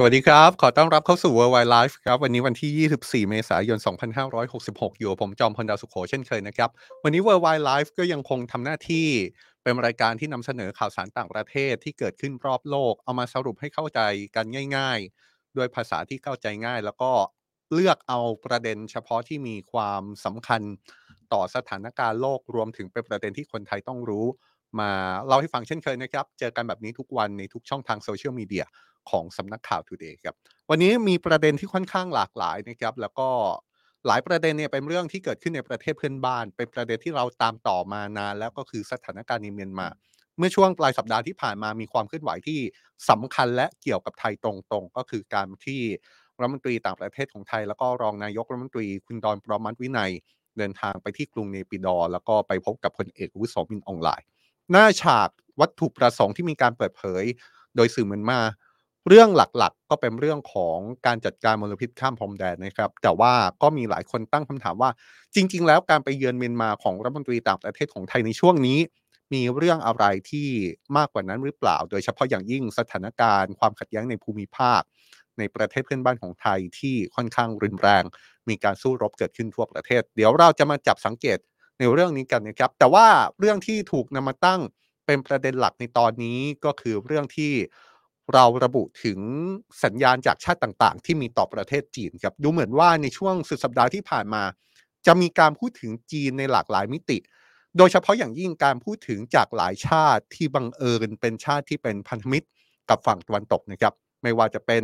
สวัสดีครับ ขอต้อนรับเข้าสู่ Worldwide Life ครับ วันนี้วันที่ 24 เมษายน 2566 อยู่กับผมจอมพลดาวสุขโขเช่นเคยนะครับ วันนี้ Worldwide Life ก็ยังคงทำหน้าที่เป็นรายการที่นำเสนอข่าวสารต่างประเทศที่เกิดขึ้นรอบโลก เอามาสรุปให้เข้าใจกันง่าย ๆ ด้วยภาษาที่เข้าใจง่าย แล้วก็เลือกเอาประเด็นเฉพาะที่มีความสำคัญต่อสถานการณ์โลกรวมถึงเป็นประเด็นที่คนไทยต้องรู้ มาเล่าให้ฟังเช่นเคยนะครับ เจอกันแบบนี้ทุกวันในทุกช่องทางโซเชียลมีเดียของสำนักข่าว Today ครับ วันนี้มีประเด็นที่ค่อนข้างหลากหลายนะครับ แล้วก็หลายประเด็นเนี่ยเป็นเรื่องที่เกิดขึ้นในประเทศเพื่อนบ้าน เป็นประเด็นที่เราตามต่อมานานแล้วก็คือสถานการณ์ในเมียนมา เมื่อช่วงปลายสัปดาห์ที่ผ่านมามีความเคลื่อนไหวที่สำคัญและเกี่ยวกับไทยตรงๆ ก็คือการที่รัฐมนตรีต่างประเทศของไทย แล้วก็รองนายกรัฐมนตรีคุณดอนปรมัตถ์วินัย เดินทางไปที่กรุงเนปิดอร์แล้วก็ไปพบกับพลเอกอาวุโสมินอองหลายหน้าฉากวัตถุประสงค์ที่มีการเปิดเผย โดยสื่อเมียนมา เรื่องหลักๆ ก็เป็นเรื่องของการจัดการมลพิษข้ามพรมแดนนะครับ แต่ว่าก็มีหลายคนตั้งคำถามว่า จริง ๆ แล้วการไปเยือนเมียนมาของรัฐมนตรีต่างประเทศของไทยในช่วงนี้ มีเรื่องอะไรที่มากกว่านั้นหรือเปล่า โดยเฉพาะอย่างยิ่งสถานการณ์ความขัดแย้งในภูมิภาค ในประเทศเพื่อนบ้านของไทยที่ค่อนข้างรุนแรง มีการสู้รบเกิดขึ้นทั่วประเทศ เดี๋ยวเราจะมาจับสังเกตในเรื่องนี้กันนะครับ แต่ว่าเรื่องที่ถูกนำมาตั้งเป็นประเด็นหลักในตอนนี้ก็คือเรื่องที่ เราระบุถึงสัญญาณจากชาติต่างๆ ที่มีต่อประเทศจีนครับดูเหมือนว่าในช่วงสุดสัปดาห์ที่ผ่านมา จะมีการพูดถึงจีนในหลากหลายมิติ โดยเฉพาะอย่างยิ่งการพูดถึงจากหลายชาติที่บังเอิญเป็นชาติที่เป็นพันธมิตรกับฝั่งตะวันตกนะครับ ไม่ว่าจะเป็น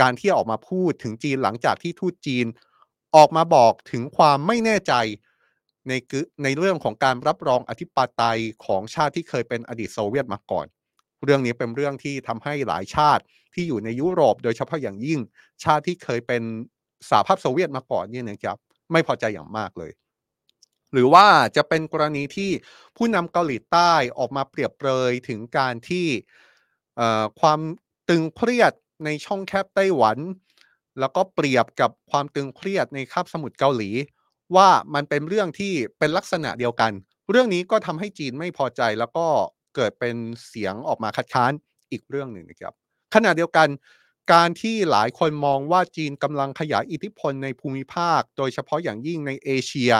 การที่ออกมาพูดถึงจีนหลังจากที่ทูตจีน ออกมาบอกถึงความไม่แน่ใจในในเรื่องของการรับรองอธิปไตยของชาติที่เคยเป็นอดีตโซเวียตมาก่อน เรื่องนี้เป็นเรื่องที่ทำให้หลายชาติที่อยู่ในยุโรป โดยเฉพาะอย่างยิ่งชาติที่เคยเป็นสหภาพโซเวียตมาก่อนเนี่ยนะครับไม่พอใจอย่างมากเลย หรือว่าจะเป็นกรณีที่ผู้นำเกาหลีใต้ออกมาเปรียบเปรยถึงการที่ความตึงเครียดในช่องแคบไต้หวัน แล้วก็เปรียบกับความตึงเครียดในคาบสมุทรเกาหลี ว่ามันเป็นเรื่องที่เป็นลักษณะเดียวกัน เรื่องนี้ก็ทำให้จีนไม่พอใจแล้วก็ เกิดเป็นเสียงออกมาคัดค้านอีกเรื่องหนึ่งนะครับขณะเดียวกันการที่หลายคนมองว่าจีนกำลังขยายอิทธิพลในภูมิภาค โดยเฉพาะอย่างยิ่งในเอเชีย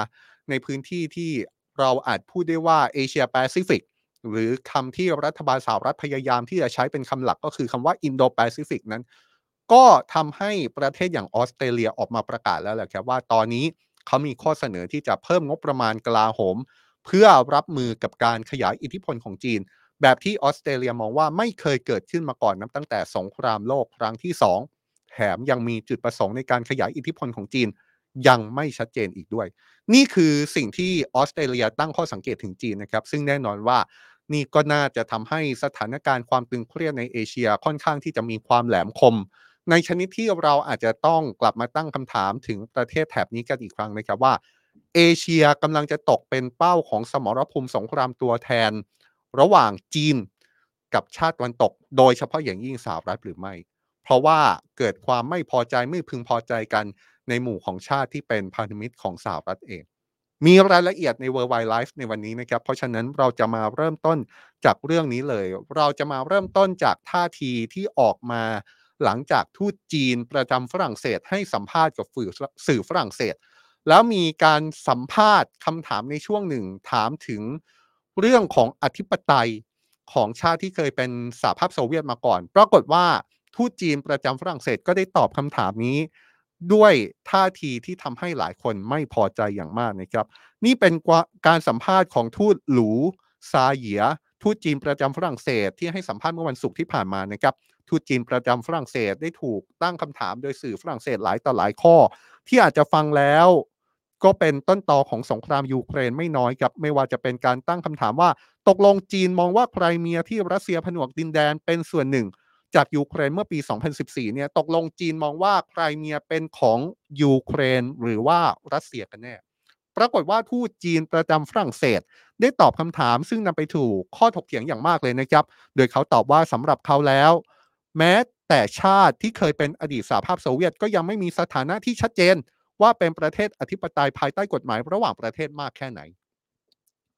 ในพื้นที่ที่เราอาจพูดได้ว่าเอเชียแปซิฟิกหรือคำที่รัฐบาลสหรัฐพยายามที่จะใช้เป็นคำหลักก็คือคำว่าอินโดแปซิฟิกนั้น ก็ทำให้ประเทศอย่างออสเตรเลียออกมาประกาศแล้วแหละครับว่าตอนนี้เขามีข้อเสนอที่จะเพิ่มงบประมาณกลาโหม เพื่อรับมือกับการขยายอิทธิพลของจีน แบบที่ออสเตรเลียมองว่าไม่เคยเกิดขึ้นมาก่อนนับตั้งแต่สงครามโลกครั้งที่ 2 แถมยังมีจุดประสงค์ในการขยายอิทธิพลของจีนยังไม่ชัดเจนอีกด้วย นี่คือสิ่งที่ออสเตรเลียตั้งข้อสังเกตถึงจีนนะครับ ซึ่งแน่นอนว่านี่ก็น่าจะทำให้สถานการณ์ความตึงเครียดในเอเชียค่อนข้างที่จะมีความแหลมคม ในชนิดที่เราอาจจะต้องกลับมาตั้งคำถามถึงประเทศแถบนี้กันอีกครั้งนะครับว่า เอเชียกำลังจะตกเป็นเป้าของสมรภูมิสงครามตัวแทน ระหว่างจีนกับชาติตะวันตก โดยเฉพาะอย่างยิ่งสหรัฐหรือไม่ เพราะว่าเกิดความไม่พอใจไม่พึงพอใจกันในหมู่ของชาติที่เป็นพันธมิตรของสหรัฐเอง มีรายละเอียดใน World Wide Life ในวันนี้นะครับ เพราะฉะนั้นเราจะมาเริ่มต้นจากเรื่องนี้เลย เราจะมาเริ่มต้นจากท่าทีที่ออกมาหลังจากทูตจีนประจำฝรั่งเศสให้สัมภาษณ์กับสื่อฝรั่งเศส แล้วมีการสัมภาษณ์คำถามในช่วงหนึ่งถามถึงเรื่องของอธิปไตยของชาติที่เคยเป็นสหภาพโซเวียตมาก่อน ปรากฏว่าทูตจีนประจำฝรั่งเศสก็ได้ตอบคำถามนี้ ด้วยท่าทีที่ทำให้หลายคนไม่พอใจอย่างมากนะครับ นี่เป็นการสัมภาษณ์ของทูตหลูซาเหยียทูตจีนประจำฝรั่งเศสที่ให้สัมภาษณ์เมื่อวันศุกร์ที่ผ่านมานะครับทูตจีนประจำฝรั่งเศสได้ถูกตั้งคำถามโดยสื่อฝรั่งเศสหลายต่อหลายข้อ ที่อาจจะฟังแล้ว ก็เป็นต้นตอของสงครามยูเครนไม่น้อยครับไม่ว่าจะเป็นการตั้งคำถามว่า ตกลงจีนมองว่าไครเมียที่รัสเซียผนวกดินแดนเป็นส่วนหนึ่ง จากยูเครนเมื่อปี 2014 เนี่ยตกลงจีนมองว่าไครเมียเป็นของยูเครนหรือว่ารัสเซียกันแน่ปรากฏว่าทูตจีนประจำฝรั่งเศส ได้ตอบคำถามซึ่งนำไปสู่ข้อถกเถียงอย่างมากเลยนะครับ โดยเขาตอบว่าสำหรับเขาแล้ว แม้แต่ชาติที่เคยเป็นอดีตสหภาพโซเวียตก็ยังไม่มีสถานะที่ชัดเจน ว่าเป็นประเทศอธิปไตยภายใต้กฎหมายระหว่างประเทศมากแค่ไหน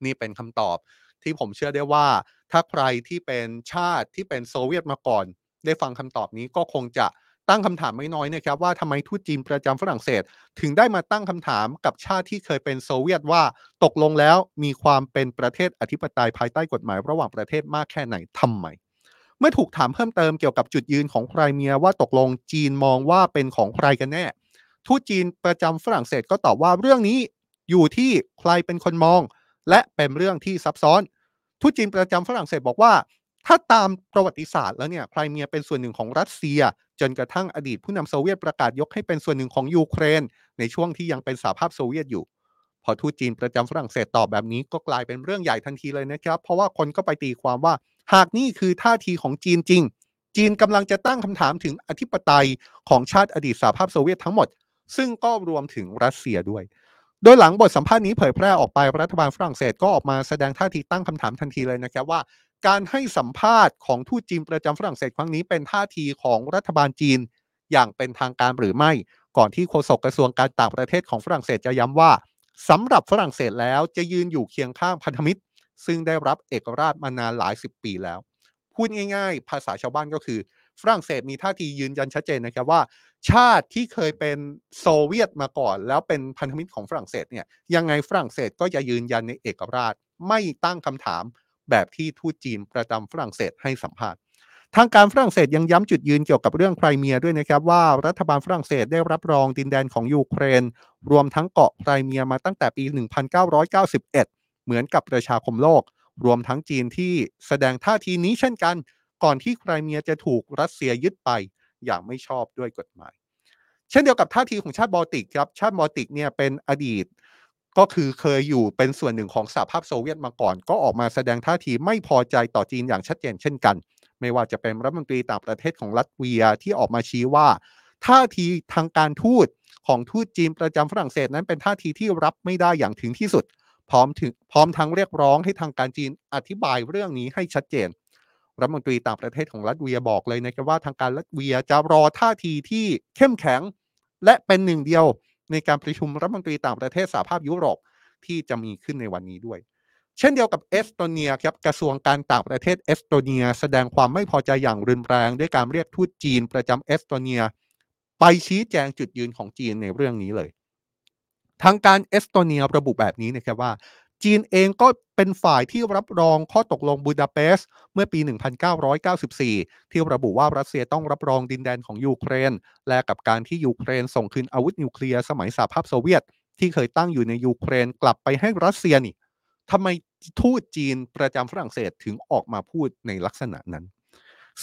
นี่เป็นคำตอบที่ผมเชื่อได้ว่า ถ้าใครที่เป็นชาติที่เป็นโซเวียตมาก่อน ได้ฟังคำตอบนี้ก็คงจะตั้งคำถามไม่น้อยนะครับว่าทำไมทูตจีนประจำฝรั่งเศส ถึงได้มาตั้งคำถามกับชาติที่เคยเป็นโซเวียตว่าตกลงแล้วมีความเป็นประเทศอธิปไตยภายใต้กฎหมายระหว่างประเทศมากแค่ไหนทำไม เมื่อถูกถามเพิ่มเติมเกี่ยวกับจุดยืนของไครเมียว่าตกลงจีนมองว่าเป็นของใครกันแน่ ทูตจีนประจำฝรั่งเศสก็ตอบว่าเรื่องนี้อยู่ที่ใครเป็นคนมอง และเป็นเรื่องที่ซับซ้อนทูตจีนประจำฝรั่งเศสบอกว่า ถ้าตามประวัติศาสตร์แล้วเนี่ยไครเมียเป็นส่วนหนึ่งของรัสเซีย จนกระทั่งอดีตผู้นำโซเวียตประกาศยกให้เป็นส่วนหนึ่งของยูเครน ในช่วงที่ยังเป็นสหภาพโซเวียตอยู่ พอทูตจีนประจำฝรั่งเศสตอบแบบนี้ก็กลายเป็นเรื่องใหญ่ทันทีเลยนะครับ เพราะว่าคนก็ไปตีความว่า หากนี่คือท่าทีของจีนจริง จีนกำลังจะตั้งคำถามถึงอธิปไตยของชาติอดีตสหภาพโซเวียตทั้งหมด ซึ่งก็รวมถึงรัสเซียด้วย โดยหลังบทสัมภาษณ์นี้เผยแพร่ออกไปรัฐบาลฝรั่งเศสก็ออกมาแสดงท่าทีตั้งคำถามทันทีเลยนะครับว่า การให้สัมภาษณ์ของทูตจีนประจำฝรั่งเศสครั้งนี้เป็นท่าทีของรัฐบาลจีนอย่างเป็นทางการหรือไม่ ก่อนที่โฆษกกระทรวงการต่างประเทศของฝรั่งเศสจะย้ำว่าสำหรับฝรั่งเศสแล้วจะยืนอยู่เคียงข้างพันธมิตร ซึ่งได้รับเอกราชมานานหลายสิบปีแล้ว พูดง่าย ๆ ภาษาชาวบ้านก็คือ ฝรั่งเศสมีท่าทียืนยันชัดเจนนะครับว่า ชาติที่เคยเป็นโซเวียตมาก่อน แล้วเป็นพันธมิตรของฝรั่งเศสเนี่ยยังไงฝรั่งเศสก็จะยืนยันในเอกราช ไม่ตั้งคำถามแบบที่ทูตจีนประจำฝรั่งเศสให้สัมภาษณ์ทางการฝรั่งเศสยังย้ำจุดยืนเกี่ยวกับเรื่องไครเมียด้วยนะครับว่ารัฐบาลฝรั่งเศสได้รับรองดินแดนของยูเครน รวมทั้งเกาะไครเมียมาตั้งแต่ปี 1991 เหมือนกับประชาคมโลก รวมทั้งจีนที่แสดงท่าทีนี้เช่นกัน ก่อนที่ไครเมียจะถูกรัสเซียยึดไป อย่างไม่ชอบด้วยกฎหมาย เช่นเดียวกับท่าทีของชาติบอลติกครับชาติบอลติกเนี่ยเป็นอดีตก็คือเคยอยู่เป็นส่วนหนึ่งของสหภาพโซเวียตมาก่อน ก็ออกมาแสดงท่าทีไม่พอใจต่อจีนอย่างชัดเจนเช่นกัน ไม่ว่าจะเป็นรัฐมนตรีต่างประเทศของลัตเวียที่ออกมาชี้ว่า ท่าทีทางการทูตของทูตจีนประจำฝรั่งเศสนั้นเป็นท่าทีที่รับไม่ได้อย่างถึงที่สุด พร้อมถึงพร้อมทั้งเรียกร้องให้ทางการจีนอธิบายเรื่องนี้ให้ชัดเจน รัฐมนตรีต่างประเทศของรัสเซียบอกเลยนะครับว่าทางการรัสเซียจะรอท่าทีที่เข้มแข็ง และเป็นหนึ่งเดียวในการประชุมรัฐมนตรีต่างประเทศสหภาพยุโรปที่จะมีขึ้นในวันนี้ด้วย เช่นเดียวกับเอสโตเนียครับกระทรวงการต่างประเทศเอสโตเนีย แสดงความไม่พอใจอย่างรุนแรงด้วยการเรียกทูตจีนประจำเอสโตเนีย ไปชี้แจงจุดยืนของจีนในเรื่องนี้เลยทางการเอสโตเนียระบุแบบนี้นะครับว่า จีนเองก็เป็นฝ่ายที่รับรองข้อตกลงบูดาเปสต์เมื่อปี 1994 ที่ระบุว่ารัสเซียต้องรับรองดินแดนของยูเครน และกับการที่ยูเครนส่งคืนอาวุธนิวเคลียร์สมัยสหภาพโซเวียต ที่เคยตั้งอยู่ในยูเครนกลับไปให้รัสเซียนี่ทำไมทูตจีนประจำฝรั่งเศสถึงออกมาพูดในลักษณะนั้น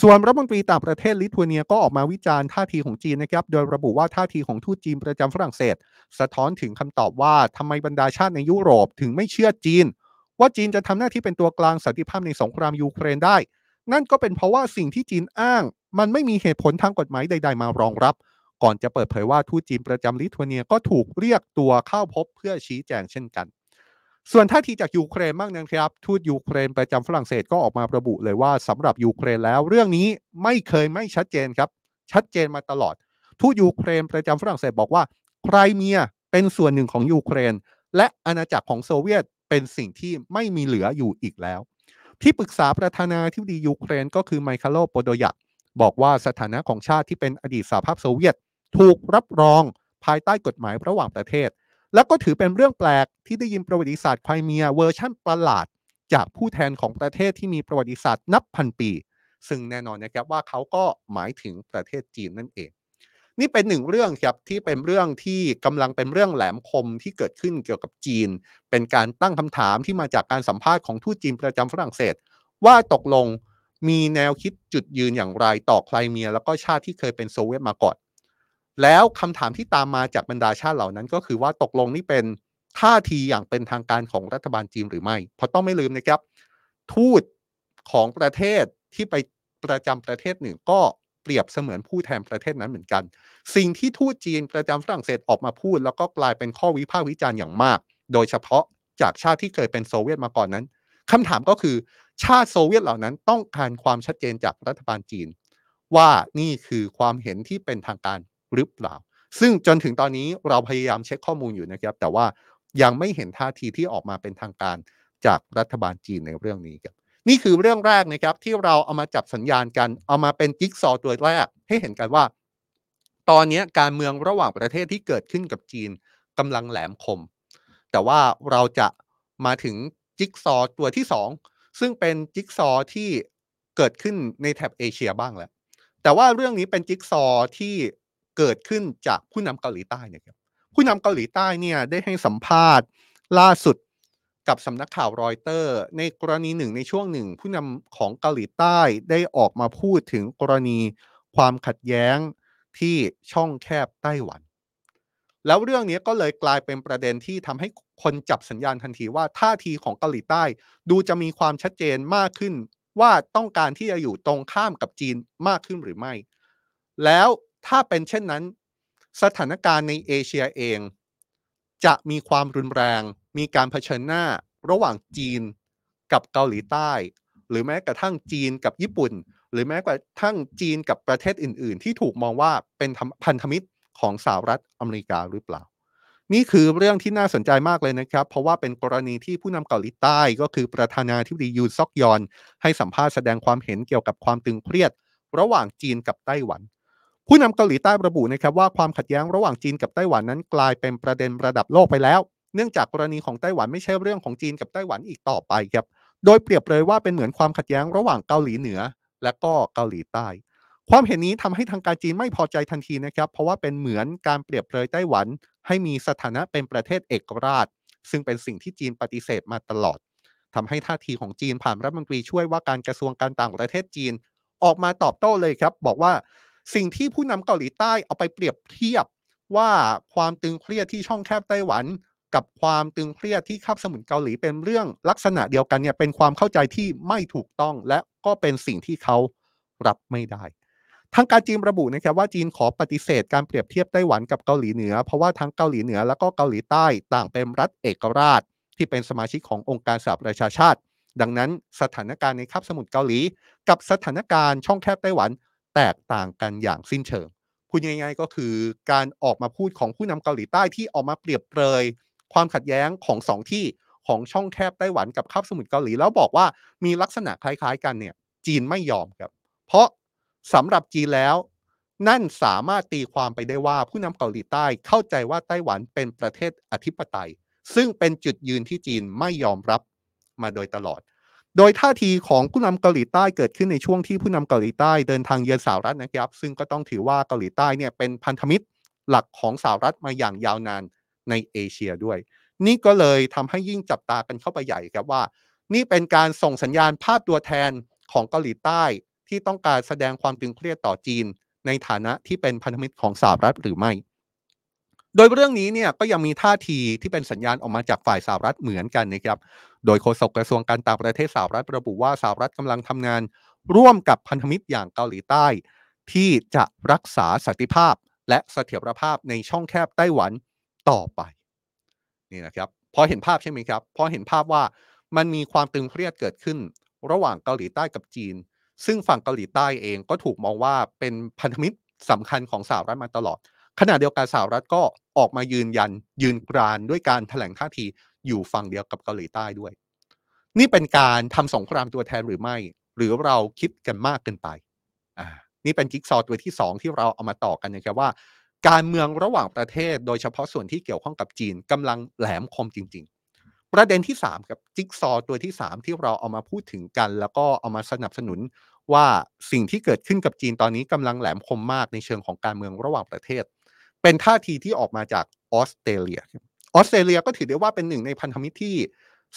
ส่วนรัฐมนตรีต่างประเทศลิทัวเนียก็ออกมาวิจารณ์ท่าทีของจีนนะครับ โดยระบุว่าท่าทีของทูตจีนประจำฝรั่งเศส สะท้อนถึงคำตอบว่าทำไมบรรดาชาติในยุโรปถึงไม่เชื่อจีน ว่าจีนจะทำหน้าที่เป็นตัวกลางสันติภาพในสงครามยูเครนได้ นั่นก็เป็นเพราะว่าสิ่งที่จีนอ้าง มันไม่มีเหตุผลทางกฎหมายใด ๆ มารองรับ ก่อนจะเปิดเผยว่าทูตจีนประจำลิทัวเนียก็ถูกเรียกตัวเข้าพบเพื่อชี้แจงเช่นกัน ส่วนท่าทีจากยูเครนบ้างนะครับ ทูตยูเครนประจำฝรั่งเศสก็ออกมาระบุเลยว่าสำหรับยูเครนแล้ว เรื่องนี้ไม่เคยไม่ชัดเจนครับ ชัดเจนมาตลอด ทูตยูเครนประจำฝรั่งเศสบอกว่าไครเมียเป็นส่วนหนึ่งของยูเครน และอาณาจักรของโซเวียตเป็นสิ่งที่ไม่มีเหลืออยู่อีกแล้ว ที่ปรึกษาประธานาธิบดียูเครนก็คือไมคาโลโปโดลยักบอกว่าสถานะของชาติที่เป็นอดีตสหภาพโซเวียต ถูกรับรองภายใต้กฎหมายระหว่างประเทศ แล้วก็ถือเป็นเรื่องแปลกที่ได้ยินประวัติศาสตร์ไครเมียเวอร์ชั่นประหลาด จากผู้แทนของประเทศที่มีประวัติศาสตร์นับพันปี ซึ่งแน่นอนนะครับว่าเขาก็หมายถึงประเทศจีนนั่นเอง นี่เป็นหนึ่งเรื่องครับที่เป็นเรื่องที่กำลังเป็นเรื่องแหลมคมที่เกิดขึ้นเกี่ยวกับจีน เป็นการตั้งคำถามที่มาจากการสัมภาษณ์ของทูตจีนประจำฝรั่งเศส ว่าตกลงมีแนวคิดจุดยืนอย่างไรต่อไครเมีย แล้วก็ชาติที่เคยเป็นโซเวียตมาก่อน แล้วคำถามที่ตามมาจากบรรดาชาติเหล่านั้น ก็คือว่าตกลงนี่เป็นท่าทีอย่างเป็นทางการของรัฐบาลจีนหรือไม่ เพราะต้องไม่ลืมนะครับ ทูตของประเทศที่ไปประจำประเทศหนึ่งก็เปรียบเสมือนผู้แทนประเทศนั้นเหมือนกัน สิ่งที่ทูตจีนประจำฝรั่งเศสออกมาพูด แล้วก็กลายเป็นข้อวิพากษ์วิจารณ์อย่างมาก โดยเฉพาะจากชาติที่เคยเป็นโซเวียตมาก่อนนั้นคำถามก็คือ ชาติโซเวียตเหล่านั้นต้องการความชัดเจนจากรัฐบาลจีน ว่านี่คือความเห็นที่เป็นทางการ หรือเปล่า ซึ่งจนถึงตอนนี้เราพยายามเช็คข้อมูลอยู่นะครับ แต่ว่ายังไม่เห็นท่าทีที่ออกมาเป็นทางการจากรัฐบาลจีนในเรื่องนี้ครับ นี่คือเรื่องแรกนะครับที่เราเอามาจับสัญญาณกันเอามาเป็นจิ๊กซอตัวแรก ให้เห็นกันว่า ตอนนี้การเมืองระหว่างประเทศที่เกิดขึ้นกับจีนกำลังแหลมคม แต่ว่าเราจะมาถึงจิ๊กซอตัวที่ 2 ซึ่งเป็นจิ๊กซอที่เกิดขึ้นในแถบเอเชียบ้างแล้วแต่ว่าเรื่องนี้เป็นจิ๊กซอที่ เกิดขึ้นจากผู้นำเกาหลีใต้นะครับผู้นำเกาหลีใต้เนี่ยได้ให้สัมภาษณ์ล่าสุดกับสำนักข่าวรอยเตอร์ ในกรณีหนึ่งในช่วงหนึ่ง ผู้นำของเกาหลีใต้ได้ออกมาพูดถึงกรณีความขัดแย้งที่ช่องแคบไต้หวัน แล้วเรื่องนี้ก็เลยกลายเป็นประเด็นที่ทำให้คนจับสัญญาณทันทีว่าท่าทีของเกาหลีใต้ดูจะมีความชัดเจนมากขึ้น ว่าต้องการที่จะอยู่ตรงข้ามกับจีนมากขึ้นหรือไม่ แล้ว ถ้าเป็นเช่นนั้น สถานการณ์ในเอเชียเอง จะมีความรุนแรง มีการเผชิญหน้าระหว่างจีนกับเกาหลีใต้ หรือแม้กระทั่งจีนกับญี่ปุ่น หรือแม้กระทั่งจีนกับประเทศอื่น ๆ ที่ถูกมองว่าเป็นพันธมิตรของสหรัฐอเมริกาหรือเปล่า นี่คือเรื่องที่น่าสนใจมากเลยนะครับ เพราะว่าเป็นกรณีที่ผู้นำเกาหลีใต้ก็คือประธานาธิบดียูซอกยอน ให้สัมภาษณ์แสดงความเห็นเกี่ยวกับความตึงเครียด ระหว่างจีนกับไต้หวัน ผู้นำเกาหลีใต้ระบุนะครับว่าความขัดแย้งระหว่างจีนกับไต้หวันนั้นกลายเป็นประเด็นระดับโลกไปแล้ว เนื่องจากกรณีของไต้หวันไม่ใช่เรื่องของจีนกับไต้หวันอีกต่อไปครับโดยเปรียบเลยว่าเป็นเหมือนความขัดแย้งระหว่างเกาหลีเหนือ และก็เกาหลีใต้ ความเห็นนี้ทำให้ทางการจีนไม่พอใจทันทีนะครับ เพราะว่าเป็นเหมือนการเปรียบเลยไต้หวัน ให้มีสถานะเป็นประเทศเอกราช ซึ่งเป็นสิ่งที่จีนปฏิเสธมาตลอดทำให้ท่าทีของจีนผ่านรัฐมนตรีช่วยว่าการกระทรวงการต่างประเทศจีน ออกมาตอบโต้เลยครับ บอกว่า สิ่งที่ผู้นำเกาหลีใต้เอาไปเปรียบเทียบว่าความตึงเครียดที่ช่องแคบไต้หวัน กับความตึงเครียดที่คาบสมุทรเกาหลีเป็นเรื่องลักษณะเดียวกันเนี่ยเป็นความเข้าใจที่ไม่ถูกต้อง และก็เป็นสิ่งที่เขารับไม่ได้ทางการจีนระบุนะครับว่าจีนขอปฏิเสธการเปรียบเทียบไต้หวันกับเกาหลีเหนือ เพราะว่าทั้งเกาหลีเหนือและก็เกาหลีใต้ต่างเป็นรัฐเอกราช ที่เป็นสมาชิกขององค์การสหประชาชาติ ดังนั้นสถานการณ์ในคาบสมุทรเกาหลี กับสถานการณ์ช่องแคบไต้หวัน แตกต่างกันอย่างสิ้นเชิงพูดง่ายๆก็คือการออกมาพูดของผู้นำเกาหลีใต้ที่ออกมาเปรียบเปรยความขัดแย้งของสองที่ของช่องแคบไต้หวันกับคาบสมุทรเกาหลีแล้วบอกว่ามีลักษณะคล้ายๆ กันเนี่ย จีนไม่ยอมครับ เพราะสำหรับจีนแล้ว นั่นสามารถตีความไปได้ว่าผู้นำเกาหลีใต้เข้าใจว่าไต้หวันเป็นประเทศอธิปไตย ซึ่งเป็นจุดยืนที่จีนไม่ยอมรับมาโดยตลอด โดยท่าทีของผู้นำเกาหลีใต้เกิดขึ้นในช่วงที่ผู้นำเกาหลีใต้เดินทางเยือนสหรัฐนะครับ ซึ่งก็ต้องถือว่าเกาหลีใต้เนี่ยเป็นพันธมิตรหลักของสหรัฐมาอย่างยาวนานในเอเชียด้วย นี่ก็เลยทำให้ยิ่งจับตากันเข้าไปใหญ่ครับว่า นี่เป็นการส่งสัญญาณภาพตัวแทนของเกาหลีใต้ที่ต้องการแสดงความตึงเครียดต่อจีน ในฐานะที่เป็นพันธมิตรของสหรัฐหรือไม่ โดยเรื่องนี้เนี่ยก็ยังมีท่าทีที่เป็นสัญญาณออกมาจากฝ่ายสหรัฐเหมือนกันนะครับ โดยโฆษกกระทรวงการต่างประเทศสหรัฐระบุว่าสหรัฐกำลังทำงาน ร่วมกับพันธมิตรอย่างเกาหลีใต้ ที่จะรักษาสันติภาพและเสถียรภาพในช่องแคบไต้หวันต่อไปนี่นะครับพอเห็นภาพใช่ไหมครับพอเห็นภาพว่ามันมีความตึงเครียดเกิดขึ้น ระหว่างเกาหลีใต้กับจีน ซึ่งฝั่งเกาหลีใต้เองก็ถูกมองว่าเป็นพันธมิตรสำคัญของสหรัฐมาตลอดขณะเดียวกันสหรัฐก็ออกมายืนยันยืนกรานด้วยการแถลงท่าที อยู่ฝั่งเดียวกับเกาหลีใต้ด้วย นี่เป็นการทำสงครามตัวแทนหรือไม่ หรือเราคิดกันมากเกินไปอ่านี่เป็นจิ๊กซอตัวที่ 2 ที่เราเอามาต่อกันนะครับว่า การเมืองระหว่างประเทศ โดยเฉพาะส่วนที่เกี่ยวข้องกับจีนกำลังแหลมคมจริง ๆ ประเด็นที่3กับจิ๊กซอตัวที่ 3 ที่เราเอามาพูดถึงกัน แล้วก็เอามาสนับสนุนว่าสิ่งที่เกิดขึ้นกับจีนตอนนี้กำลังแหลมคมมากในเชิงของการเมืองระหว่างประเทศ เป็นท่าทีที่ออกมาจากออสเตรเลีย ออสเตรเลียก็ถือได้ว่าเป็นหนึ่งในพันธมิตรที่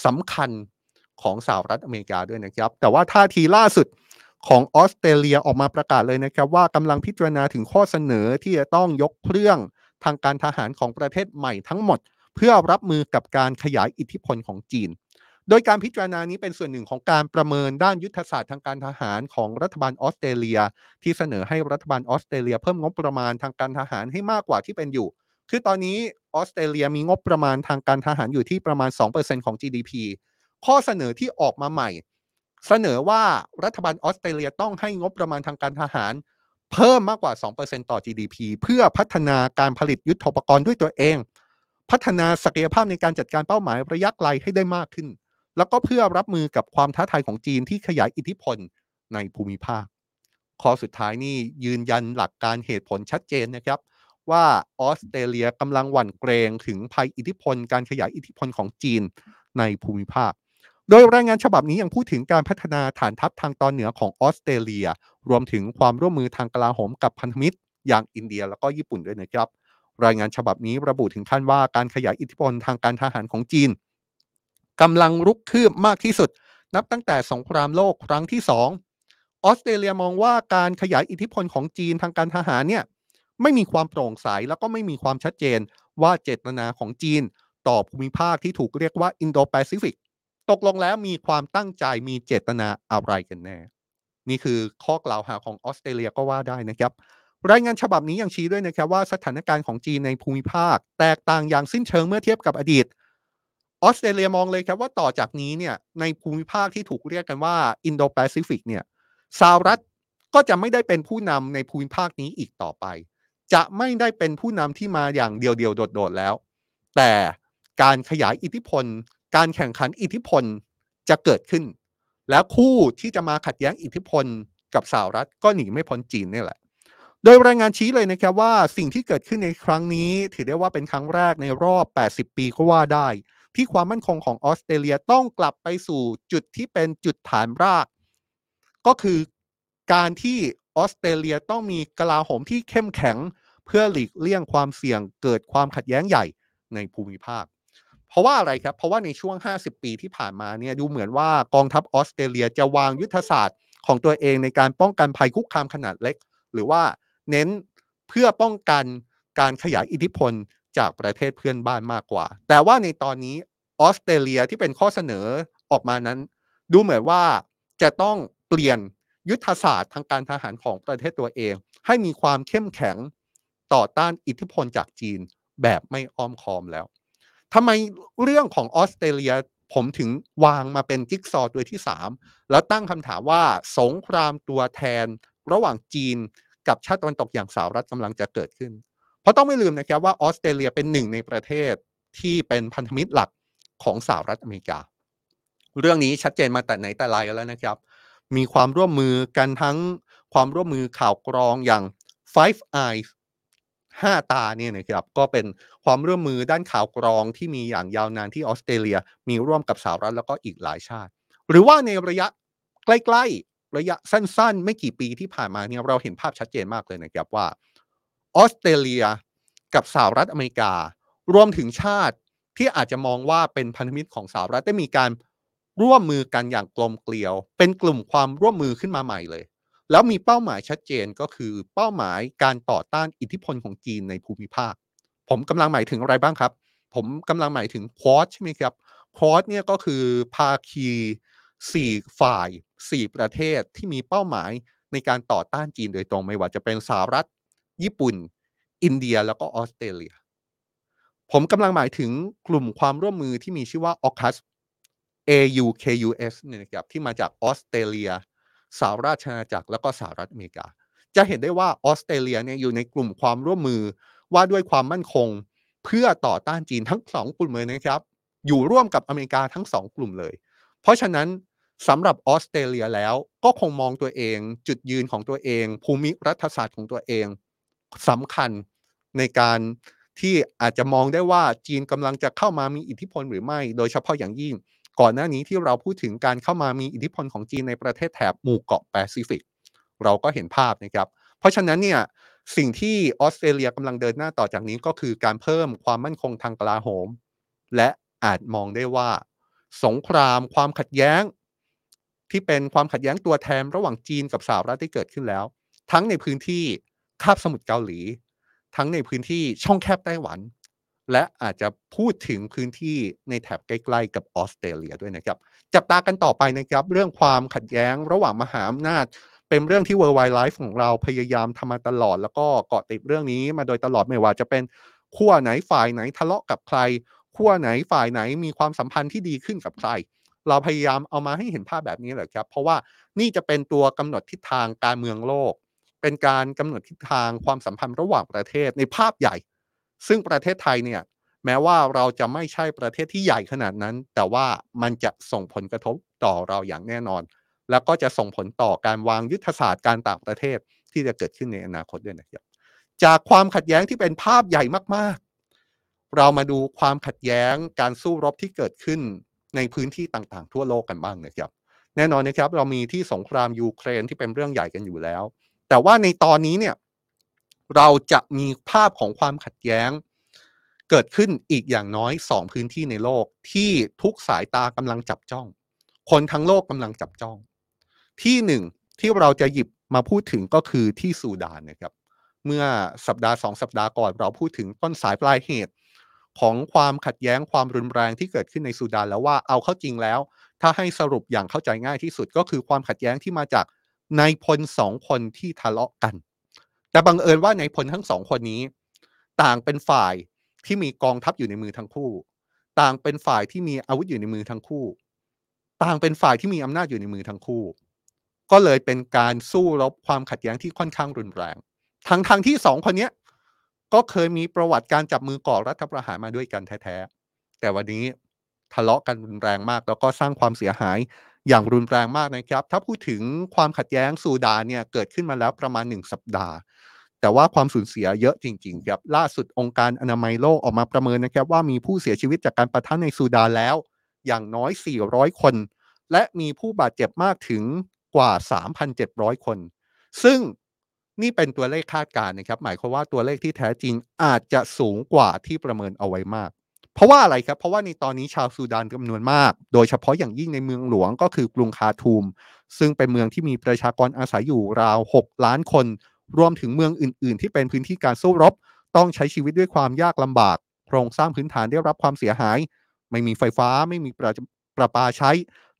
สำคัญของสหรัฐอเมริกาด้วยนะครับ แต่ว่าท่าทีล่าสุดของออสเตรเลียออกมาประกาศเลยนะครับ ว่ากำลังพิจารณาถึงข้อเสนอที่จะต้องยกเครื่องทางการทหารของประเทศใหม่ทั้งหมด เพื่อรับมือกับการขยายอิทธิพลของจีน โดยการพิจารณานี้เป็นส่วนหนึ่งของการประเมินด้านยุทธศาสตร์ทางการทหารของรัฐบาลออสเตรเลีย ที่เสนอให้รัฐบาลออสเตรเลีย เพิ่มงบประมาณทางการทหารให้มากกว่าที่เป็นอยู่ คือตอนนี้ออสเตรเลียมีงบประมาณทางการทหารอยู่ที่ประมาณ 2%ของ GDP ข้อเสนอที่ออกมาใหม่ เสนอว่ารัฐบาลออสเตรเลียต้องให้งบประมาณทางการทหาร เพิ่มมากกว่า 2%ต่อ GDP เพื่อพัฒนาการผลิตยุทโธปกรณ์ด้วยตัวเอง พัฒนาศักยภาพในการจัดการเป้าหมายระยะไกลให้ได้มากขึ้น แล้วก็เพื่อรับมือกับความท้าทายของจีนที่ขยายอิทธิพลในภูมิภาค ข้อสุดท้ายนี่ยืนยันหลักการเหตุผลชัดเจนนะครับ ว่าออสเตรเลียกำลังหวั่นเกรงถึงภัยอิทธิพล การขยายอิทธิพลของจีนในภูมิภาค โดยรายงานฉบับนี้ยังพูดถึงการพัฒนาฐานทัพทางตอนเหนือของออสเตรเลีย รวมถึงความร่วมมือทางกลาโหมกับพันธมิตร อย่างอินเดียแล้วก็ญี่ปุ่นด้วยนะครับ รายงานฉบับนี้ระบุถึงขั้นว่าการขยายอิทธิพลทางการทหารของจีนกำลังรุกคืบมากที่สุด นับตั้งแต่สงครามโลกครั้งที่สองออสเตรเลียมองว่าการขยายอิทธิพลของจีนทางการทหารเนี่ย ไม่มีความโปร่งใสแล้วก็ไม่มีความชัดเจนว่าเจตนาของจีนต่อภูมิภาคที่ถูกเรียกว่าอินโดแปซิฟิกตกลงแล้วมีความตั้งใจมีเจตนาอะไรกันแน่ นี่คือข้อกล่าวหาของออสเตรเลียก็ว่าได้นะครับ รายงานฉบับนี้ยังชี้ด้วยนะครับว่าสถานการณ์ของจีนในภูมิภาค แตกต่างอย่างสิ้นเชิงเมื่อเทียบกับอดีตออสเตรเลียมองเลยครับว่าต่อจากนี้เนี่ยในภูมิภาคที่ถูกเรียกกันว่าอินโดแปซิฟิกเนี่ยสหรัฐก็จะไม่ได้เป็นผู้นำในภูมิภาคนี้อีกต่อไป จะไม่ได้เป็นผู้นำที่มาอย่างเดียวๆโดดๆแล้ว แต่การขยายอิทธิพล การแข่งขันอิทธิพลจะเกิดขึ้น แล้วคู่ที่จะมาขัดแย้งอิทธิพลกับสหรัฐก็หนีไม่พ้นจีนนี่แหละ โดยรายงานชี้เลยนะครับว่าสิ่งที่เกิดขึ้นในครั้งนี้ ถือได้ว่าเป็นครั้งแรกในรอบ 80 ปีก็ว่าได้ ที่ความมั่นคงของออสเตรเลียต้องกลับไปสู่จุดที่เป็นจุดฐานราก ก็คือการที่ ออสเตรเลียต้องมีกลาโหมที่เข้มแข็งเพื่อหลีกเลี่ยงความเสี่ยงเกิดความขัดแย้งใหญ่ในภูมิภาค เพราะว่าอะไรครับ เพราะว่าในช่วง 50 ปีที่ผ่านมาเนี่ยดูเหมือนว่ากองทัพออสเตรเลียจะวางยุทธศาสตร์ของตัวเองในการป้องกันภัยคุกคามขนาดเล็ก หรือว่าเน้นเพื่อป้องกันการขยายอิทธิพลจากประเทศเพื่อนบ้านมากกว่า แต่ว่าในตอนนี้ออสเตรเลียที่เป็นข้อเสนอออกมานั้น ดูเหมือนว่าจะต้องเปลี่ยน ยุทธศาสตร์ทางการทหารของประเทศตัวเอง ให้มีความเข้มแข็งต่อต้านอิทธิพลจากจีนแบบไม่อ้อมค้อมแล้วทำไมเรื่องของออสเตรเลียผมถึงวางมาเป็นจิ๊กซอว์ตัวที่ 3 แล้วตั้งคำถามว่าสงครามตัวแทนระหว่างจีนกับชาติตะวันตกอย่างสหรัฐกำลังจะเกิดขึ้น เพราะต้องไม่ลืมนะครับว่าออสเตรเลียเป็นหนึ่งในประเทศที่เป็นพันธมิตรหลักของสหรัฐอเมริกา เรื่องนี้ชัดเจนมาแต่ไหนแต่ไรแล้วนะครับ มีความร่วมมือกันทั้งความร่วมมือข่าวกรองอย่าง Five Eyes ห้าตาเนี่ยนะครับก็เป็นความร่วมมือด้านข่าวกรองที่มีอย่างยาวนานที่ออสเตรเลีย มีร่วมกับสหรัฐแล้วก็อีกหลายชาติ หรือว่าในระยะใกล้ๆ ระยะสั้นๆ ไม่กี่ปีที่ผ่านมาเนี่ยเราเห็นภาพชัดเจนมากเลยนะครับว่าออสเตรเลียกับสหรัฐอเมริกา รวมถึงชาติที่อาจจะมองว่าเป็นพันธมิตรของสหรัฐได้มีการ ร่วมมือกันอย่างกลมเกลียว เป็นกลุ่มความร่วมมือขึ้นมาใหม่เลย แล้วมีเป้าหมายชัดเจนก็คือเป้าหมายการต่อต้านอิทธิพลของจีนในภูมิภาค ผมกำลังหมายถึงอะไรบ้างครับ ผมกำลังหมายถึงควอดใช่ไหมครับควอดเนี่ยก็คือภาคีสี่ฝ่ายสี่ประเทศที่มีเป้าหมายในการต่อต้านจีนโดยตรงไม่ว่าจะเป็นสหรัฐ ญี่ปุ่น อินเดียแล้วก็ออสเตรเลีย ผมกำลังหมายถึงกลุ่มความร่วมมือที่มีชื่อว่า AUKUS AUKUS เนี่ยนะครับที่มาจากออสเตรเลียสหราชอาณาจักรแล้วก็สหรัฐอเมริกา จะเห็นได้ว่าออสเตรเลียเนี่ยอยู่ในกลุ่มความร่วมมือว่าด้วยความมั่นคงเพื่อต่อต้านจีนทั้งสองกลุ่มเลยนะครับ อยู่ร่วมกับอเมริกาทั้งสองกลุ่มเลย เพราะฉะนั้นสำหรับออสเตรเลียแล้วก็คงมองตัวเอง จุดยืนของตัวเอง ภูมิรัฐศาสตร์ของตัวเองสำคัญในการที่อาจจะมองได้ว่าจีนกำลังจะเข้ามามีอิทธิพลหรือไม่ โดยเฉพาะอย่างยิ่ง ก่อนหน้านี้ที่เราพูดถึงการเข้ามามีอิทธิพลของจีนในประเทศแถบหมู่เกาะแปซิฟิก เราก็เห็นภาพนะครับ เพราะฉะนั้นเนี่ยสิ่งที่ออสเตรเลียกำลังเดินหน้าต่อจากนี้ก็คือการเพิ่มความมั่นคงทางกลาโหม และอาจมองได้ว่า สงครามความขัดแย้ง ที่เป็นความขัดแย้งตัวแทนระหว่างจีนกับสหรัฐที่เกิดขึ้นแล้ว ทั้งในพื้นที่คาบสมุทรเกาหลี ทั้งในพื้นที่ช่องแคบไต้หวัน และอาจจะพูดถึงพื้นที่ในแถบใกล้ๆกับออสเตรเลียด้วยนะครับ จับตากันต่อไปนะครับ เรื่องความขัดแย้งระหว่างมหาอำนาจ เป็นเรื่องที่ World Wide Life ของเราพยายามทำมาตลอด แล้วก็เกาะติดเรื่องนี้มาโดยตลอดไม่ว่าจะเป็นขั้วไหนฝ่ายไหนทะเลาะกับใครขั้วไหนฝ่ายไหนมีความสัมพันธ์ที่ดีขึ้นกับใคร เราพยายามเอามาให้เห็นภาพแบบนี้แหละครับ เพราะว่านี่จะเป็นตัวกำหนดทิศทางการเมืองโลก เป็นการกำหนดทิศทางความสัมพันธ์ระหว่างประเทศในภาพใหญ่ ซึ่งประเทศไทยเนี่ยแม้ว่าเราจะไม่ใช่ประเทศที่ใหญ่ขนาดนั้น แต่ว่ามันจะส่งผลกระทบต่อเราอย่างแน่นอน แล้วก็จะส่งผลต่อการวางยุทธศาสตร์การต่างประเทศที่จะเกิดขึ้นในอนาคตด้วยนะครับ จากความขัดแย้งที่เป็นภาพใหญ่มากๆ เรามาดูความขัดแย้งการสู้รบที่เกิดขึ้นในพื้นที่ต่างๆ ทั่วโลกกันบ้างนะครับ แน่นอนนะครับเรามีที่สงครามยูเครนที่เป็นเรื่องใหญ่กันอยู่แล้ว แต่ว่าในตอนนี้เนี่ย เราจะมีภาพของความขัดแย้ง เกิดขึ้นอีกอย่างน้อยสองพื้นที่ในโลกที่ทุกสายตากำลังจับจ้อง คนทั้งโลกกำลังจับจ้อง ที่หนึ่งที่เราจะหยิบมาพูดถึงก็คือที่ซูดานนะครับ เมื่อสัปดาห์สองสัปดาห์ก่อนเราพูดถึงต้นสายปลายเหตุของความขัดแย้งความรุนแรงที่เกิดขึ้นในซูดานแล้วว่าเอาเข้าจริงแล้ว ถ้าให้สรุปอย่างเข้าใจง่ายที่สุดก็คือความขัดแย้งที่มาจากนายพลสองคนที่ทะเลาะกัน แต่บังเอิญว่าในพลทั้งสองคนนี้ ต่างเป็นฝ่ายที่มีกองทัพอยู่ในมือทั้งคู่ ต่างเป็นฝ่ายที่มีอาวุธอยู่ในมือทั้งคู่ ต่างเป็นฝ่ายที่มีอำนาจอยู่ในมือทั้งคู่ ก็เลยเป็นการสู้รบความขัดแย้งที่ค่อนข้างรุนแรงทั้งทางที่สองคนนี้ก็เคยมีประวัติการจับมือก่อรัฐประหารมาด้วยกันแท้ๆแต่วันนี้ทะเลาะกันรุนแรงมาก แล้วก็สร้างความเสียหายอย่างรุนแรงมากนะครับ ถ้าพูดถึงความขัดแย้งซูดานเนี่ยเกิดขึ้นมาแล้วประมาณหนึ่งสัปดาห์ แต่ว่าความสูญเสียเยอะจริงๆครับล่าสุดองค์การอนามัยโลกออกมาประเมินนะครับว่ามีผู้เสียชีวิตจากการประทะในซูดานแล้ว อย่างน้อย 400 คน และมีผู้บาดเจ็บมากถึงกว่า 3,700 คน ซึ่งนี่เป็นตัวเลขคาดการณ์นะครับ หมายความว่าตัวเลขที่แท้จริงอาจจะสูงกว่าที่ประเมินเอาไว้มาก เพราะว่าอะไรครับ เพราะว่าในตอนนี้ชาวซูดานจำนวนมาก โดยเฉพาะอย่างยิ่งในเมืองหลวงก็คือกรุงคาทูม ซึ่งเป็นเมืองที่มีประชากรอาศัยอยู่ราว 6 ล้านคน รวมถึงเมืองอื่น ๆ ที่เป็นพื้นที่การสู้รบ ต้องใช้ชีวิตด้วยความยากลำบาก โครงสร้างพื้นฐานได้รับความเสียหาย ไม่มีไฟฟ้าไม่มีประประปาใช้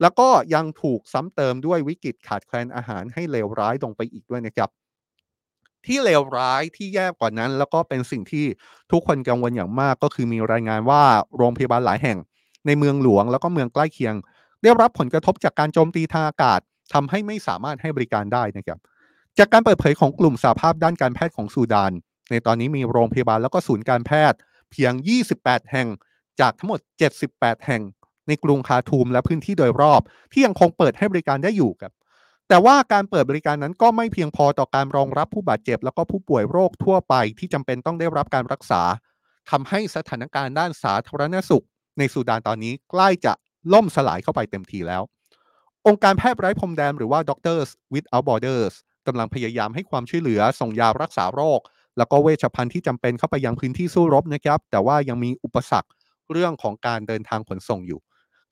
แล้วก็ยังถูกซ้ำเติมด้วยวิกฤตขาดแคลนอาหารให้เลวร้ายลงไปอีกด้วยนะครับที่เลวร้ายที่แย่กว่านั้น แล้วก็เป็นสิ่งที่ทุกคนกังวลอย่างมากก็คือมีรายงานว่าโรงพยาบาลหลายแห่ง ในเมืองหลวงแล้วก็เมืองใกล้เคียง ได้รับผลกระทบจากการโจมตีทางอากาศทำให้ไม่สามารถให้บริการได้นะครับ จากการเปิดเผยของกลุ่มสาภาพด้านการแพทย์ของซูดาน ในตอนนี้มีโรงพยาบาลแล้วก็ศูนย์การแพทย์เพียง 28 แห่ง จากทั้งหมด 78 แห่ง ในกรุงคาทูมและพื้นที่โดยรอบ ที่ยังคงเปิดให้บริการได้อยู่ครับ แต่ว่าการเปิดบริการนั้นก็ไม่เพียงพอต่อการรองรับผู้บาดเจ็บ แล้วก็ผู้ป่วยโรคทั่วไปที่จำเป็นต้องได้รับการรักษาทำให้สถานการณ์ด้านสาธารณสุข ในซูดานตอนนี้ใกล้จะล่มสลายเข้าไปเต็มทีแล้ว องค์การแพทย์ไร้พรมแดนหรือว่า Doctors Without Borders กำลังพยายามให้ความช่วยเหลือส่งยารักษาโรค แล้วก็เวชภัณฑ์ที่จำเป็นเข้าไปยังพื้นที่สู้รบนะครับ แต่ว่ายังมีอุปสรรคเรื่องของการเดินทางขนส่งอยู่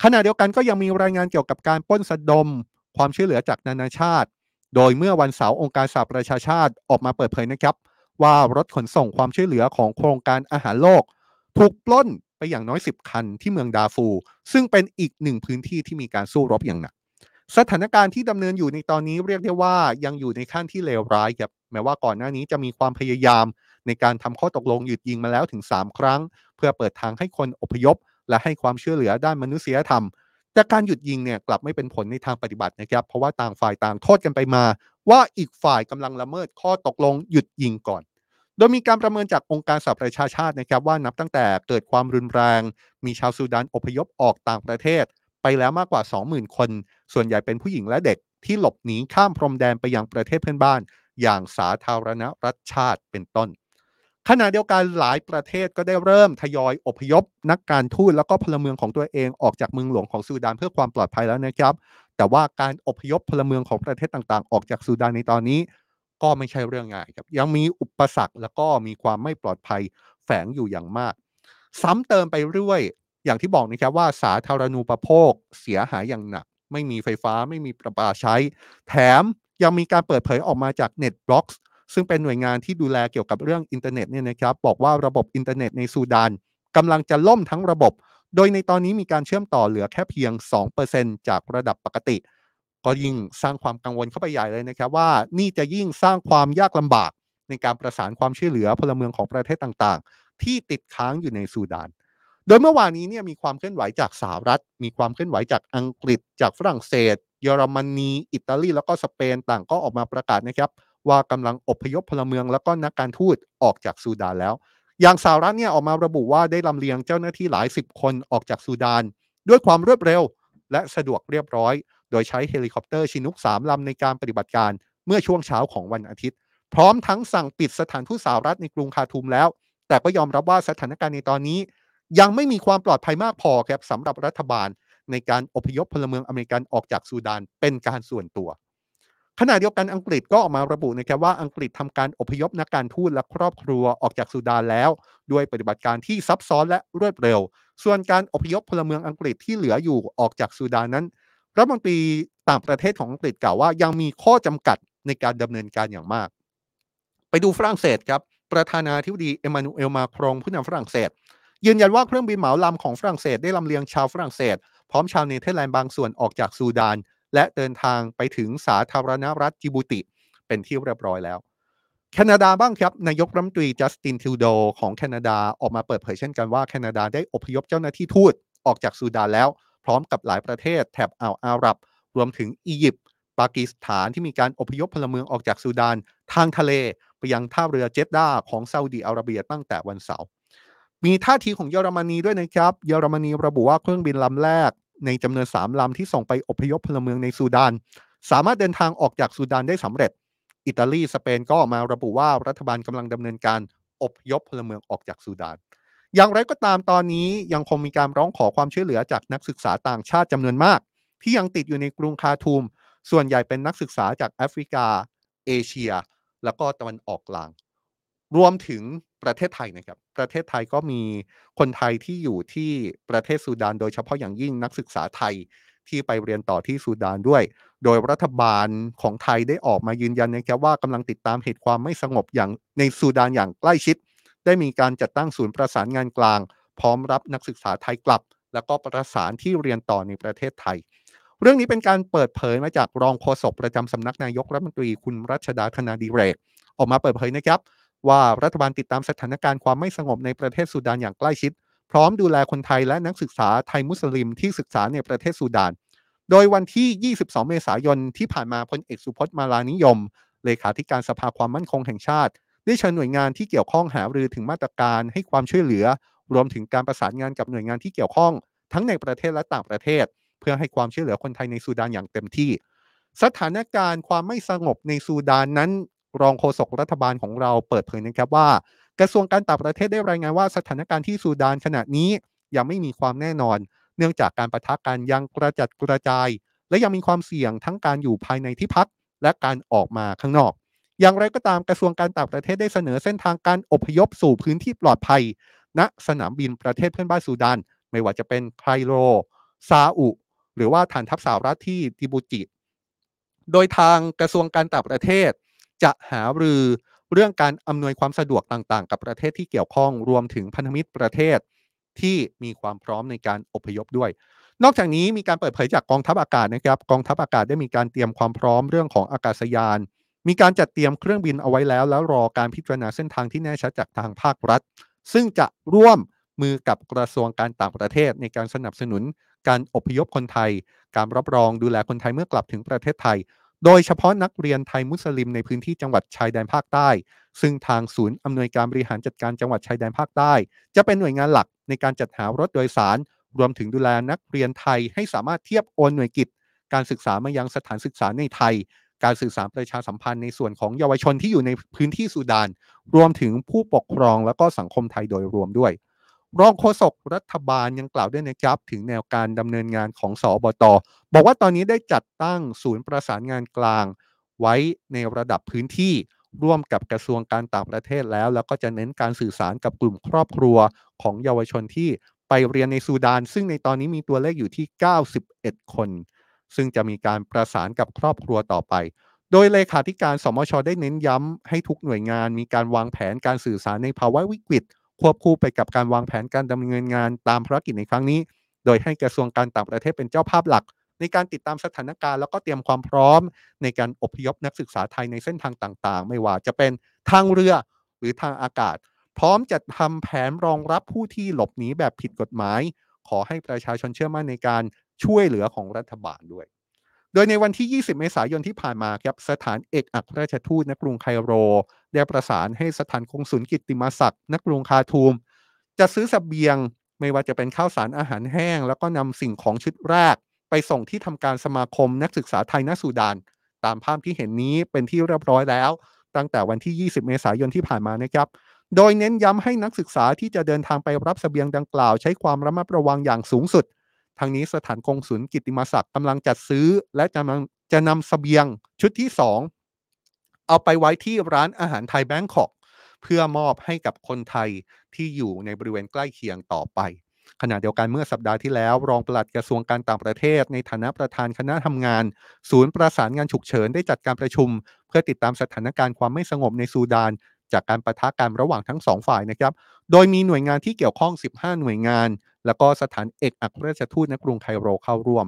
ขณะเดียวกันก็ยังมีรายงานเกี่ยวกับการปล้นสะดม ความช่วยเหลือจากนานาชาติ โดยเมื่อวันเสาร์องค์การสหประชาชาติออกมาเปิดเผยนะครับ ว่ารถขนส่งความช่วยเหลือของโครงการอาหารโลก ถูกปล้นไปอย่างน้อย 10 คันที่เมืองดาฟู ซึ่งเป็นอีกหนึ่งพื้นที่ที่มีการสู้รบอย่างหนัก สถานการณ์ที่ดำเนินอยู่ในตอนนี้เรียกได้ว่ายังอยู่ในขั้นที่เลวร้ายครับแม้ว่าก่อนหน้านี้จะมีความพยายาม ในการทำข้อตกลงหยุดยิงมาแล้วถึง 3 ครั้ง เพื่อเปิดทางให้คนอพยพ และให้ความช่วยเหลือด้านมนุษยธรรม แต่การหยุดยิงเนี่ยกลับไม่เป็นผลในทางปฏิบัตินะครับ เพราะว่าต่างฝ่ายต่างโทษกันไปมา ว่าอีกฝ่ายกำลังละเมิดข้อตกลงหยุดยิงก่อน โดยมีการประเมินจากองค์การสหประชาชาตินะครับว่านับตั้งแต่เกิดความรุนแรง มีชาวซูดานอพยพออกต่างประเทศ ไปแล้วมากกว่า 20,000 คน ส่วนใหญ่เป็นผู้หญิงและเด็กที่หลบหนีข้ามพรมแดนไปยังประเทศเพื่อนบ้าน อย่างสาธารณรัฐชาติเป็นต้น ขณะเดียวกันหลายประเทศก็ได้เริ่มทยอยอพยพ นักการทูตแล้วก็พลเมืองของตัวเองออกจากเมืองหลวงของซูดานเพื่อความปลอดภัยแล้วนะครับ แต่ว่าการอพยพพลเมืองของประเทศต่างๆ ออกจากซูดานในตอนนี้ ก็ไม่ใช่เรื่องง่ายครับยังมีอุปสรรคแล้วก็มีความไม่ปลอดภัยแฝงอยู่อย่างมาก ซ้ำเติมไปเรื่อย อย่างที่บอกนะครับว่าสาธารณูปโภคเสียหายอย่างหนัก ไม่มีไฟฟ้าไม่มีประปาใช้ แถมยังมีการเปิดเผยออกมาจาก NetBlocks ซึ่งเป็นหน่วยงานที่ดูแลเกี่ยวกับเรื่องอินเทอร์เน็ตเนี่ยนะครับบอกว่าระบบอินเทอร์เน็ตในซูดานกำลังจะล่มทั้งระบบ โดยในตอนนี้มีการเชื่อมต่อเหลือแค่เพียง 2%จากระดับปกติ ก็ยิ่งสร้างความกังวลเข้าไปใหญ่เลยนะครับว่านี่จะยิ่งสร้างความยากลำบากในการประสานความช่วยเหลือพลเมืองของประเทศต่างๆ ที่ติดค้างอยู่ในซูดาน โดยเมื่อวานนี้เนี่ยมีความเคลื่อนไหวจากสหรัฐ มีความเคลื่อนไหวจากอังกฤษ จากฝรั่งเศส เยอรมนี อิตาลี แล้วก็สเปนต่างก็ออกมาประกาศนะครับ ว่ากำลังอพยพพลเมืองแล้วก็นักการทูตออกจากซูดานแล้ว อย่างสหรัฐเนี่ยออกมาระบุว่าได้ลำเลียงเจ้าหน้าที่หลายสิบคนออกจากซูดาน ด้วยความรวดเร็ว และสะดวกเรียบร้อย โดยใช้เฮลิคอปเตอร์ชินุก3ลำในการปฏิบัติการเมื่อช่วงเช้าของวันอาทิตย์ พร้อมทั้งสั่งปิดสถานทูตสหรัฐในกรุงคาร์ทูมแล้ว แต่ก็ยอมรับว่าสถานการณ์ในตอนนี้ ยังไม่มีความปลอดภัยมากพอครับสำหรับรัฐบาลในการอพยพพลเมืองอเมริกันออกจากซูดานเป็นการส่วนตัวขณะเดียวกันอังกฤษก็ออกมาระบุนะครับว่าอังกฤษทำการอพยพนักการทูตและครอบครัวออกจากซูดานแล้ว ด้วยปฏิบัติการที่ซับซ้อนและรวดเร็ว ส่วนการอพยพพลเมืองอังกฤษที่เหลืออยู่ออกจากซูดานนั้นรัฐมนตรีต่างประเทศของอังกฤษกล่าวว่ายังมีข้อจำกัดในการดำเนินการอย่างมาก ไปดูฝรั่งเศสครับประธานาธิบดีเอมานูเอลมาครองผู้นำฝรั่งเศส ยืนยันว่าเครื่องบินเหมาลำของฝรั่งเศสได้ลำเลียงชาวฝรั่งเศส พร้อมชาวเนเธอร์แลนด์บางส่วนออกจากซูดาน และเดินทางไปถึงสาธารณรัฐจิบูติ เป็นที่เรียบร้อยแล้ว แคนาดาบ้างครับนายกรัฐมนตรีจัสตินทรูโดของแคนาดาออกมาเปิดเผยเช่นกันว่าแคนาดาได้อพยพเจ้าหน้าที่ทูตออกจากซูดานแล้ว พร้อมกับหลายประเทศแถบอ่าวอาหรับ รวมถึงอียิปต์ปากีสถานที่มีการอพยพพลเมืองออกจากซูดาน ทางทะเลไปยังท่าเรือเจดดาของซาอุดีอาระเบียตั้งแต่วันเสาร์ มีท่าทีของเยอรมนีด้วยนะครับ เยอรมนีระบุว่าเครื่องบินลำแรก ในจำนวน3ลำที่ส่งไปอพยพพลเมืองในซูดาน สามารถเดินทางออกจากซูดานได้สำเร็จ อิตาลีสเปนก็ออกมาระบุว่ารัฐบาลกำลังดำเนินการอพยพพลเมืองออกจากซูดาน อย่างไรก็ตามตอนนี้ยังคงมีการร้องขอความช่วยเหลือจากนักศึกษาต่างชาติจำนวนมาก ที่ยังติดอยู่ในกรุงคาทูม ส่วนใหญ่เป็นนักศึกษาจากแอฟริกา เอเชีย แล้วก็ตะวันออกกลาง รวมถึง ประเทศไทยนะครับ ประเทศไทยก็มีคนไทยที่อยู่ที่ประเทศซูดาน โดยเฉพาะอย่างยิ่งนักศึกษาไทยที่ไปเรียนต่อที่ซูดานด้วย โดยรัฐบาลของไทยได้ออกมายืนยันนะครับว่ากำลังติดตามเหตุความไม่สงบอย่างในซูดานอย่างใกล้ชิด ได้มีการจัดตั้งศูนย์ประสานงานกลาง พร้อมรับนักศึกษาไทยกลับ แล้วก็ประสานที่เรียนต่อในประเทศไทย เรื่องนี้เป็นการเปิดเผยมาจากรองโฆษกประจำสำนักนายกรัฐมนตรีคุณรัชดาธนาดีเรก ออกมาเปิดเผยนะครับ ว่ารัฐบาลติดตามสถานการณ์ความไม่สงบในประเทศซูดานอย่างใกล้ชิด พร้อมดูแลคนไทยและนักศึกษาไทยมุสลิมที่ศึกษาในประเทศซูดาน โดยวันที่ 22 เมษายนที่ผ่านมาพลเอกสุพจน์มาลานิยม เลขาธิการสภาความมั่นคงแห่งชาติ ได้เชิญหน่วยงานที่เกี่ยวข้องหารือถึงมาตรการให้ความช่วยเหลือ รวมถึงการประสานงานกับหน่วยงานที่เกี่ยวข้อง ทั้งในประเทศและต่างประเทศ เพื่อให้ความช่วยเหลือคนไทยในซูดานอย่างเต็มที่ สถานการณ์ความไม่สงบในซูดานนั้น รองโฆษกรัฐบาลของเราเปิดเผยนะครับว่า กระทรวงการต่างประเทศได้รายงานว่าสถานการณ์ที่ซูดานขณะนี้ยังไม่มีความแน่นอน เนื่องจากการประทะกันยังกระจัดกระจาย และยังมีความเสี่ยงทั้งการอยู่ภายในที่พัก และการออกมาข้างนอก อย่างไรก็ตามกระทรวงการต่างประเทศได้เสนอเส้นทางการอพยพสู่พื้นที่ปลอดภัย ณสนามบินประเทศเพื่อนบ้านซูดาน ไม่ว่าจะเป็นไคโร ซาอุ หรือว่าฐานทัพสหรัฐที่จิบูจิ โดยทางกระทรวงการต่างประเทศ จะหารือเรื่องการอำนวยความสะดวกต่างๆ กับประเทศที่เกี่ยวข้องรวมถึงพันธมิตรประเทศที่มีความพร้อมในการอพยพด้วย นอกจากนี้มีการเปิดเผยจากกองทัพอากาศนะครับ กองทัพอากาศได้มีการเตรียมความพร้อมเรื่องของอากาศยาน มีการจัดเตรียมเครื่องบินเอาไว้แล้ว แล้วรอการพิจารณาเส้นทางที่แน่ชัดจากทางภาครัฐ ซึ่งจะร่วมมือกับกระทรวงการต่างประเทศ ในการสนับสนุน การอพยพคนไทย การรับรองดูแลคนไทยเมื่อกลับถึงประเทศไทย โดยเฉพาะนักเรียนไทยมุสลิมในพื้นที่จังหวัดชายแดนภาคใต้ ซึ่งทางศูนย์อำนวยการบริหารจัดการจังหวัดชายแดนภาคใต้ จะเป็นหน่วยงานหลักในการจัดหารถโดยสาร รวมถึงดูแลนักเรียนไทยให้สามารถเทียบโอนหน่วยกิจ การศึกษามายังสถานศึกษาในไทย การสื่อสารประชาสัมพันธ์ในส่วนของเยาวชนที่อยู่ในพื้นที่สุดาน รวมถึงผู้ปกครองและก็สังคมไทยโดยรวมด้วย รองโฆษกรัฐบาลยังกล่าวด้วยนะครับ ถึงแนวการดำเนินงานของสอบตบอกว่าตอนนี้ได้จัดตั้งศูนย์ประสานงานกลาง ไว้ในระดับพื้นที่ร่วมกับกระทรวงการต่างประเทศแล้ว แล้วก็จะเน้นการสื่อสารกับกลุ่มครอบครัวของเยาวชนที่ไปเรียนในซูดาน ซึ่งในตอนนี้มีตัวเลขอยู่ที่ 91 คน ซึ่งจะมีการประสานกับครอบครัวต่อไป โดยเลขาธิการสมชได้เน้นย้ำให้ทุกหน่วยงานมีการวางแผนการสื่อสารในภาวะวิกฤต ควบคู่ไปกับการวางแผนการดำเนินงานตามภารกิจในครั้งนี้ โดยให้กระทรวงการต่างประเทศเป็นเจ้าภาพหลัก ในการติดตามสถานการณ์แล้วก็เตรียมความพร้อม ในการอพยพนักศึกษาไทยในเส้นทางต่างๆ ไม่ว่าจะเป็นทางเรือหรือทางอากาศ พร้อมจะทำแผนรองรับผู้ที่หลบหนีแบบผิดกฎหมาย ขอให้ประชาชนเชื่อมั่นในการช่วยเหลือของรัฐบาลด้วย โดยในวันที่ 20 เมษายนที่ผ่านมาครับสถานเอกอัครราชทูตณกรุงไคโร ได้ประสานให้สถานกงสุลกิติมาศักดิ์ณกรุงคาทูม จะซื้อสเสบียงไม่ว่าจะเป็นข้าวสารอาหารแห้ง แล้วก็นำสิ่งของชุดแรก ไปส่งที่ทำการสมาคมนักศึกษาไทยณซูดาน ตามภาพที่เห็นนี้เป็นที่เรียบร้อยแล้ว ตั้งแต่วันที่ 20 เมษายนที่ผ่านมานะครับ โดยเน้นย้ำให้นักศึกษาที่จะเดินทางไปรับสเสบียงดังกล่าว ใช้ความระมัดระวังอย่างสูงสุด ทางนี้สถานกงสุลกิติมศักดิ์กำลังจัดซื้อ และจะนำจะนำสเสบียงชุดที่ 2 เอาไปไว้ที่ร้านอาหารไทยแบงคอกเพื่อมอบให้กับคนไทยที่อยู่ในบริเวณใกล้เคียงต่อไป ขณะเดียวกันเมื่อสัปดาห์ที่แล้ว รองปลัดกระทรวงการต่างประเทศ ในฐานะประธานคณะทำงาน ศูนย์ประสานงานฉุกเฉินได้จัดการประชุม เพื่อติดตามสถานการณ์ความไม่สงบในซูดาน จากการประทะกันระหว่างทั้งสองฝ่ายนะครับ โดยมีหน่วยงานที่เกี่ยวข้อง 15 หน่วยงาน แล้วก็สถานเอกอัครราชทูตณกรุงไคโรเข้าร่วม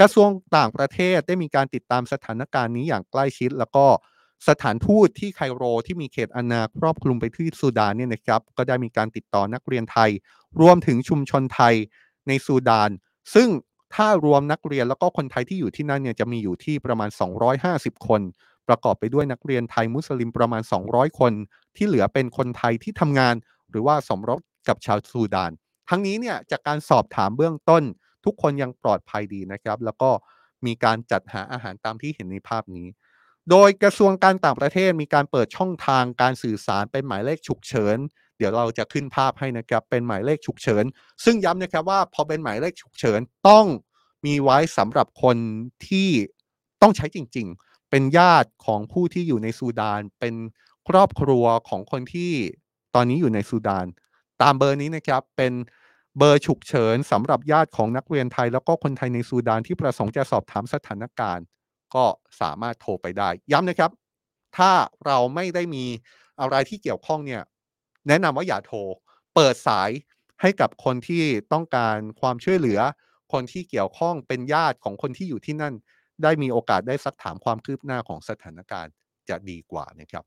กระทรวงต่างประเทศได้มีการติดตามสถานการณ์นี้อย่างใกล้ชิด แล้วก็ สถานทูตที่ไคโรที่มีเขตอาณาครอบคลุมไปที่ซูดานเนี่ยนะครับก็ได้มีการติดต่อนักเรียนไทย รวมถึงชุมชนไทยในซูดาน ซึ่งถ้ารวมนักเรียนแล้วก็คนไทยที่อยู่ที่นั่นเนี่ยจะมีอยู่ที่ประมาณ 250 คน ประกอบไปด้วยนักเรียนไทยมุสลิมประมาณ 200 คน ที่เหลือเป็นคนไทยที่ทำงาน หรือว่าสมรสกับชาวซูดาน ทั้งนี้เนี่ยจากการสอบถามเบื้องต้น ทุกคนยังปลอดภัยดีนะครับ แล้วก็มีการจัดหาอาหารตามที่เห็นในภาพนี้ โดยกระทรวงการต่างประเทศมีการเปิดช่องทางการสื่อสารเป็นหมายเลขฉุกเฉิน เดี๋ยวเราจะขึ้นภาพให้นะครับเป็นหมายเลขฉุกเฉิน ซึ่งย้ำนะครับว่าพอเป็นหมายเลขฉุกเฉินต้องมีไว้สำหรับคนที่ต้องใช้จริง ๆ เป็นญาติของผู้ที่อยู่ในซูดาน เป็นครอบครัวของคนที่ตอนนี้อยู่ในซูดาน ตามเบอร์นี้นะครับเป็นเบอร์ฉุกเฉินสำหรับญาติของนักเรียนไทย แล้วก็คนไทยในซูดานที่ประสงค์จะสอบถามสถานการณ์ ก็สามารถโทรไปได้ ย้ำนะครับ ถ้าเราไม่ได้มีอะไรที่เกี่ยวข้องเนี่ยแนะนำว่าอย่าโทร เปิดสายให้กับคนที่ต้องการความช่วยเหลือ คนที่เกี่ยวข้องเป็นญาติของคนที่อยู่ที่นั่น ได้มีโอกาสได้ซักถามความคืบหน้าของสถานการณ์จะดีกว่านะครับ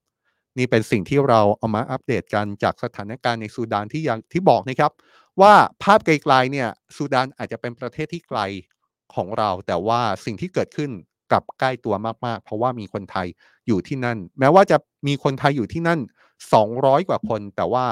นี่เป็นสิ่งที่เราเอามาอัปเดตกันจากสถานการณ์ในซูดานที่ยังที่บอกนะครับ ว่าภาพไกลๆเนี่ยซูดานอาจจะเป็นประเทศที่ไกลของเรา แต่ว่าสิ่งที่เกิดขึ้น กลับใกล้ตัวมากๆ เพราะว่ามีคนไทยอยู่ที่นั่น แม้ว่าจะมีคนไทยอยู่ที่นั่น 200 กว่าคน แต่ว่า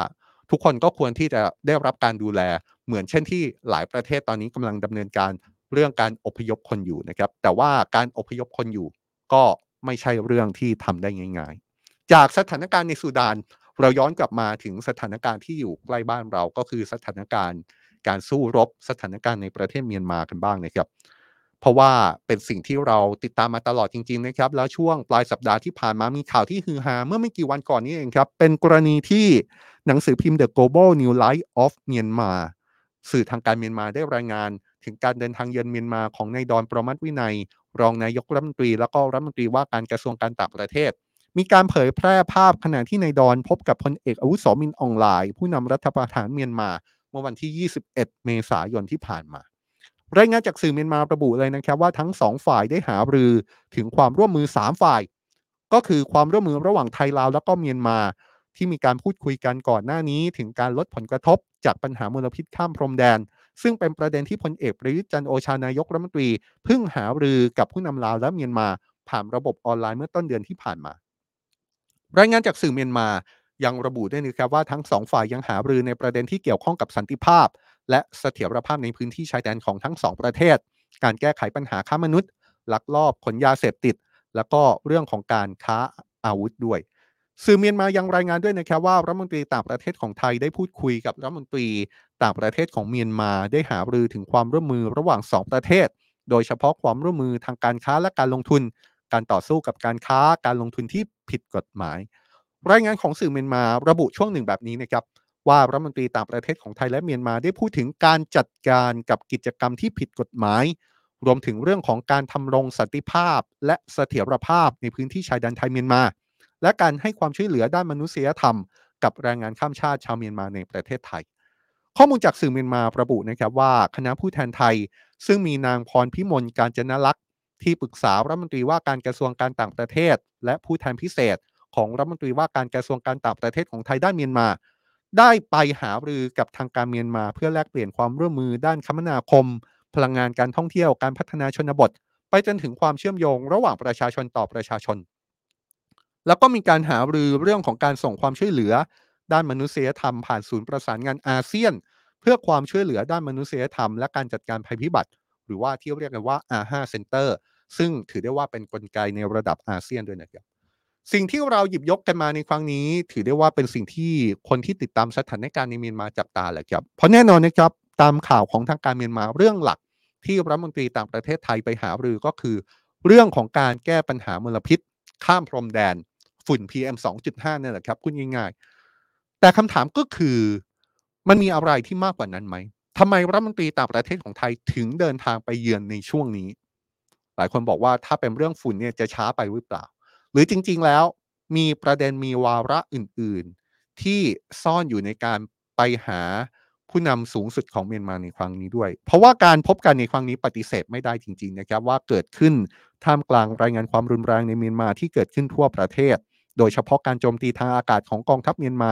ทุกคนก็ควรที่จะได้รับการดูแล เหมือนเช่นที่หลายประเทศตอนนี้กำลังดำเนินการเรื่องการอพยพคนอยู่นะครับ แต่ว่าการอพยพคนอยู่ก็ไม่ใช่เรื่องที่ทำได้ง่ายๆ จากสถานการณ์ในซูดานเราย้อนกลับมาถึงสถานการณ์ที่อยู่ใกล้บ้านเราก็คือสถานการณ์การสู้รบสถานการณ์ในประเทศเมียนมากันบ้างนะครับ เพราะว่าเป็นสิ่งที่เราติดตามมาตลอดจริงๆนะครับ แล้วช่วงปลายสัปดาห์ที่ผ่านมามีข่าวที่ฮือฮาเมื่อไม่กี่วันก่อนนี้เองครับ เป็นกรณีที่หนังสือพิมพ์ The Global New Light of Myanmar สื่อทางการเมียนมาได้รายงาน ถึงการเดินทางเยือนเมียนมาของนายดอนประมัตวินัย รองนายกรัฐมนตรี แล้วก็รัฐมนตรีว่าการกระทรวงการต่างประเทศ มีการเผยแพร่ภาพขณะที่นายดอนพบกับพลเอกอาวุโสมินอองไลน์ผู้นำรัฐประหารเมียนมา เมื่อวันที่ 21 เมษายนที่ผ่านมา รายงานจากสื่อเมียนมาระบุเลยนะครับว่าทั้งสองฝ่ายได้หารือถึงความร่วมมือ 3 ฝ่าย ก็คือความร่วมมือระหว่างไทยลาวแล้วก็เมียนมาที่มีการพูดคุยกันก่อนหน้านี้ ถึงการลดผลกระทบจากปัญหามลพิษข้ามพรมแดน ซึ่งเป็นประเด็นที่พลเอกประยุทธ์จันทร์โอชานายกรัฐมนตรีเพิ่งหารือกับผู้นำลาวและเมียนมา ผ่านระบบออนไลน์เมื่อต้นเดือนที่ผ่านมา รายงานจากสื่อเมียนมายังระบุด้วยนะครับว่าทั้งสองฝ่ายยังหารือในประเด็นที่เกี่ยวข้องกับสันติภาพ และเสถียรภาพในพื้นที่ชายแดนของทั้งสองประเทศ การแก้ไขปัญหาค้ามนุษย์ ลักลอบขนยาเสพติด แล้วก็เรื่องของการค้าอาวุธด้วย สื่อเมียนมายังรายงานด้วยนะครับว่ารัฐมนตรีต่างประเทศของไทยได้พูดคุยกับรัฐมนตรีต่างประเทศของเมียนมาได้หารือถึงความร่วมมือระหว่างสองประเทศ โดยเฉพาะความร่วมมือทางการค้าและการลงทุน การต่อสู้กับการค้าการลงทุนที่ผิดกฎหมาย รายงานของสื่อเมียนมาระบุช่วงหนึ่งแบบนี้นะครับ ว่ารัฐมนตรีต่างประเทศของไทยและเมียนมาได้พูดถึงการจัดการกับกิจกรรมที่ผิดกฎหมาย รวมถึงเรื่องของการทำรงสันติภาพ และเสถียรภาพในพื้นที่ชายแดนไทยเมียนมา และการให้ความช่วยเหลือด้านมนุษยธรรม กับแรงงานข้ามชาติชาวเมียนมาในประเทศไทย ข้อมูลจากสื่อเมียนมาระบุนะครับว่าคณะผู้แทนไทย ซึ่งมีนางพรพิมลการจนลักษณ์ที่ปรึกษารัฐมนตรีว่าการกระทรวงการต่างประเทศ และผู้แทนพิเศษ ของรัฐมนตรีว่าการกระทรวงการต่างประเทศของไทยด้านเมียนมา ได้ไปหารือกับทางการเมียนมา เพื่อแลกเปลี่ยนความร่วมมือด้านคมนาคม พลังงานการท่องเที่ยวการพัฒนาชนบท ไปจนถึงความเชื่อมโยง ระหว่างประชาชนต่อประชาชน แล้วก็มีการหารือเรื่องของการส่งความช่วยเหลือ ด้านมนุษยธรรมผ่านศูนย์ประสานงานอาเซียน เพื่อความช่วยเหลือด้านมนุษยธรรม และการจัดการภัยพิบัติ หรือว่าที่เรียกกันว่า R5 Center ซึ่งถือได้ว่าเป็นนกลไกในระดับอาเซียนด้วยนะครับ สิ่งที่เราหยิบยกกันมาในครั้งนี้ ถือได้ว่าเป็นสิ่งที่คนที่ติดตามสถานการณ์ในเมียนมาจับตาแหละครับเพราะแน่นอนนะครับตามข่าวของทางการเมียนมาเรื่องหลัก ที่รัฐมนตรีต่างประเทศไทยไปหารือก็คือ เรื่องของการแก้ปัญหามลพิษ ข้ามพรมแดน ฝุ่น PM 2.5นี่แหละครับพูดง่ายๆแต่คำถามก็คือมันมีอะไรที่มากกว่านั้นไหมทำไมรัฐมนตรีต่างประเทศของไทยถึงเดินทางไปเยือนในช่วงนี้ หลายคนบอกว่าถ้าเป็นเรื่องฝุ่นเนี่ยจะช้าไปหรือเปล่า หรือจริงๆแล้วมีประเด็นมีวาระอื่นๆ ที่ซ่อนอยู่ในการไปหาผู้นำสูงสุดของเมียนมาในครั้งนี้ด้วย เพราะว่าการพบกันในครั้งนี้ปฏิเสธไม่ได้จริง ๆ นะครับ ว่าเกิดขึ้นท่ามกลางรายงานความรุนแรงในเมียนมาที่เกิดขึ้นทั่วประเทศ โดยเฉพาะการโจมตีทางอากาศของกองทัพเมียนมา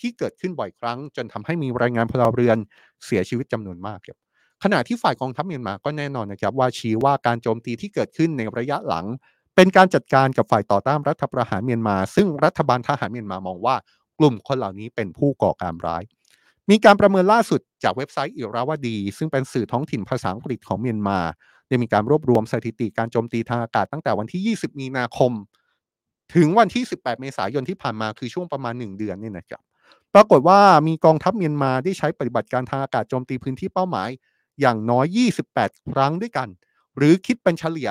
ที่เกิดขึ้นบ่อยครั้ง จนทำให้มีรายงานพลเรือนเสียชีวิตจำนวนมากครับขณะที่ฝ่ายกองทัพเมียนมาก็แน่นอนนะครับว่าชี้ว่าการโจมตีที่เกิดขึ้นในระยะหลัง เป็นการจัดการกับฝ่ายต่อต้านรัฐประหารเมียนมา ซึ่งรัฐบาลทหารเมียนมามองว่ากลุ่มคนเหล่านี้เป็นผู้ก่อการร้าย มีการประเมินล่าสุดจากเว็บไซต์อิราวดี ซึ่งเป็นสื่อท้องถิ่นภาษาอังกฤษของเมียนมาได้มีการรวบรวมสถิติการโจมตีทางอากาศตั้งแต่วันที่ 20 มีนาคม ถึงวันที่ 18 เมษายนที่ผ่านมาคือช่วงประมาณ 1 เดือนนี่นะครับปรากฏว่ามีกองทัพเมียนมาได้ใช้ปฏิบัติการทางอากาศโจมตีพื้นที่เป้าหมาย อย่างน้อย 28 ครั้งด้วยกัน หรือคิดเป็นเฉลี่ย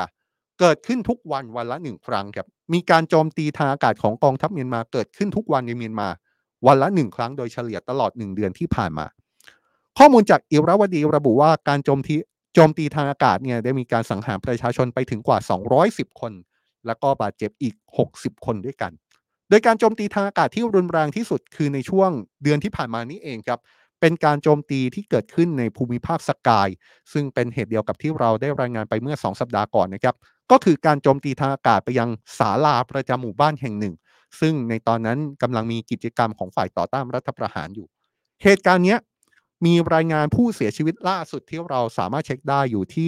เกิดขึ้นทุกวันวันละหนึ่งครั้งครับมีการโจมตีทางอากาศของกองทัพเมียนมาเกิดขึ้นทุกวันในเมียนมา วันละหนึ่งครั้งโดยเฉลี่ยตลอดหนึ่งเดือนที่ผ่านมา ข้อมูลจากอิราวดีระบุว่าการโจมตีโจมตีทางอากาศเนี่ยได้มีการสังหารประชาชนไปถึงกว่า 210 คน แล้วก็บาดเจ็บอีก 60 คนด้วยกัน โดยการโจมตีทางอากาศที่รุนแรงที่สุดคือในช่วงเดือนที่ผ่านมานี้เองครับเป็นการโจมตีที่เกิดขึ้นในภูมิภาคสกาย ซึ่งเป็นเหตุเดียวกับที่เราได้รายงานไปเมื่อ 2 สัปดาห์ก่อนนะครับ ก็คือการโจมตีทางอากาศไปยังศาลาประจำหมู่บ้านแห่งหนึ่ง ซึ่งในตอนนั้นกำลังมีกิจกรรมของฝ่ายต่อต้านรัฐประหารอยู่ เหตุการณ์นี้มีรายงานผู้เสียชีวิตล่าสุดที่เราสามารถเช็คได้อยู่ที่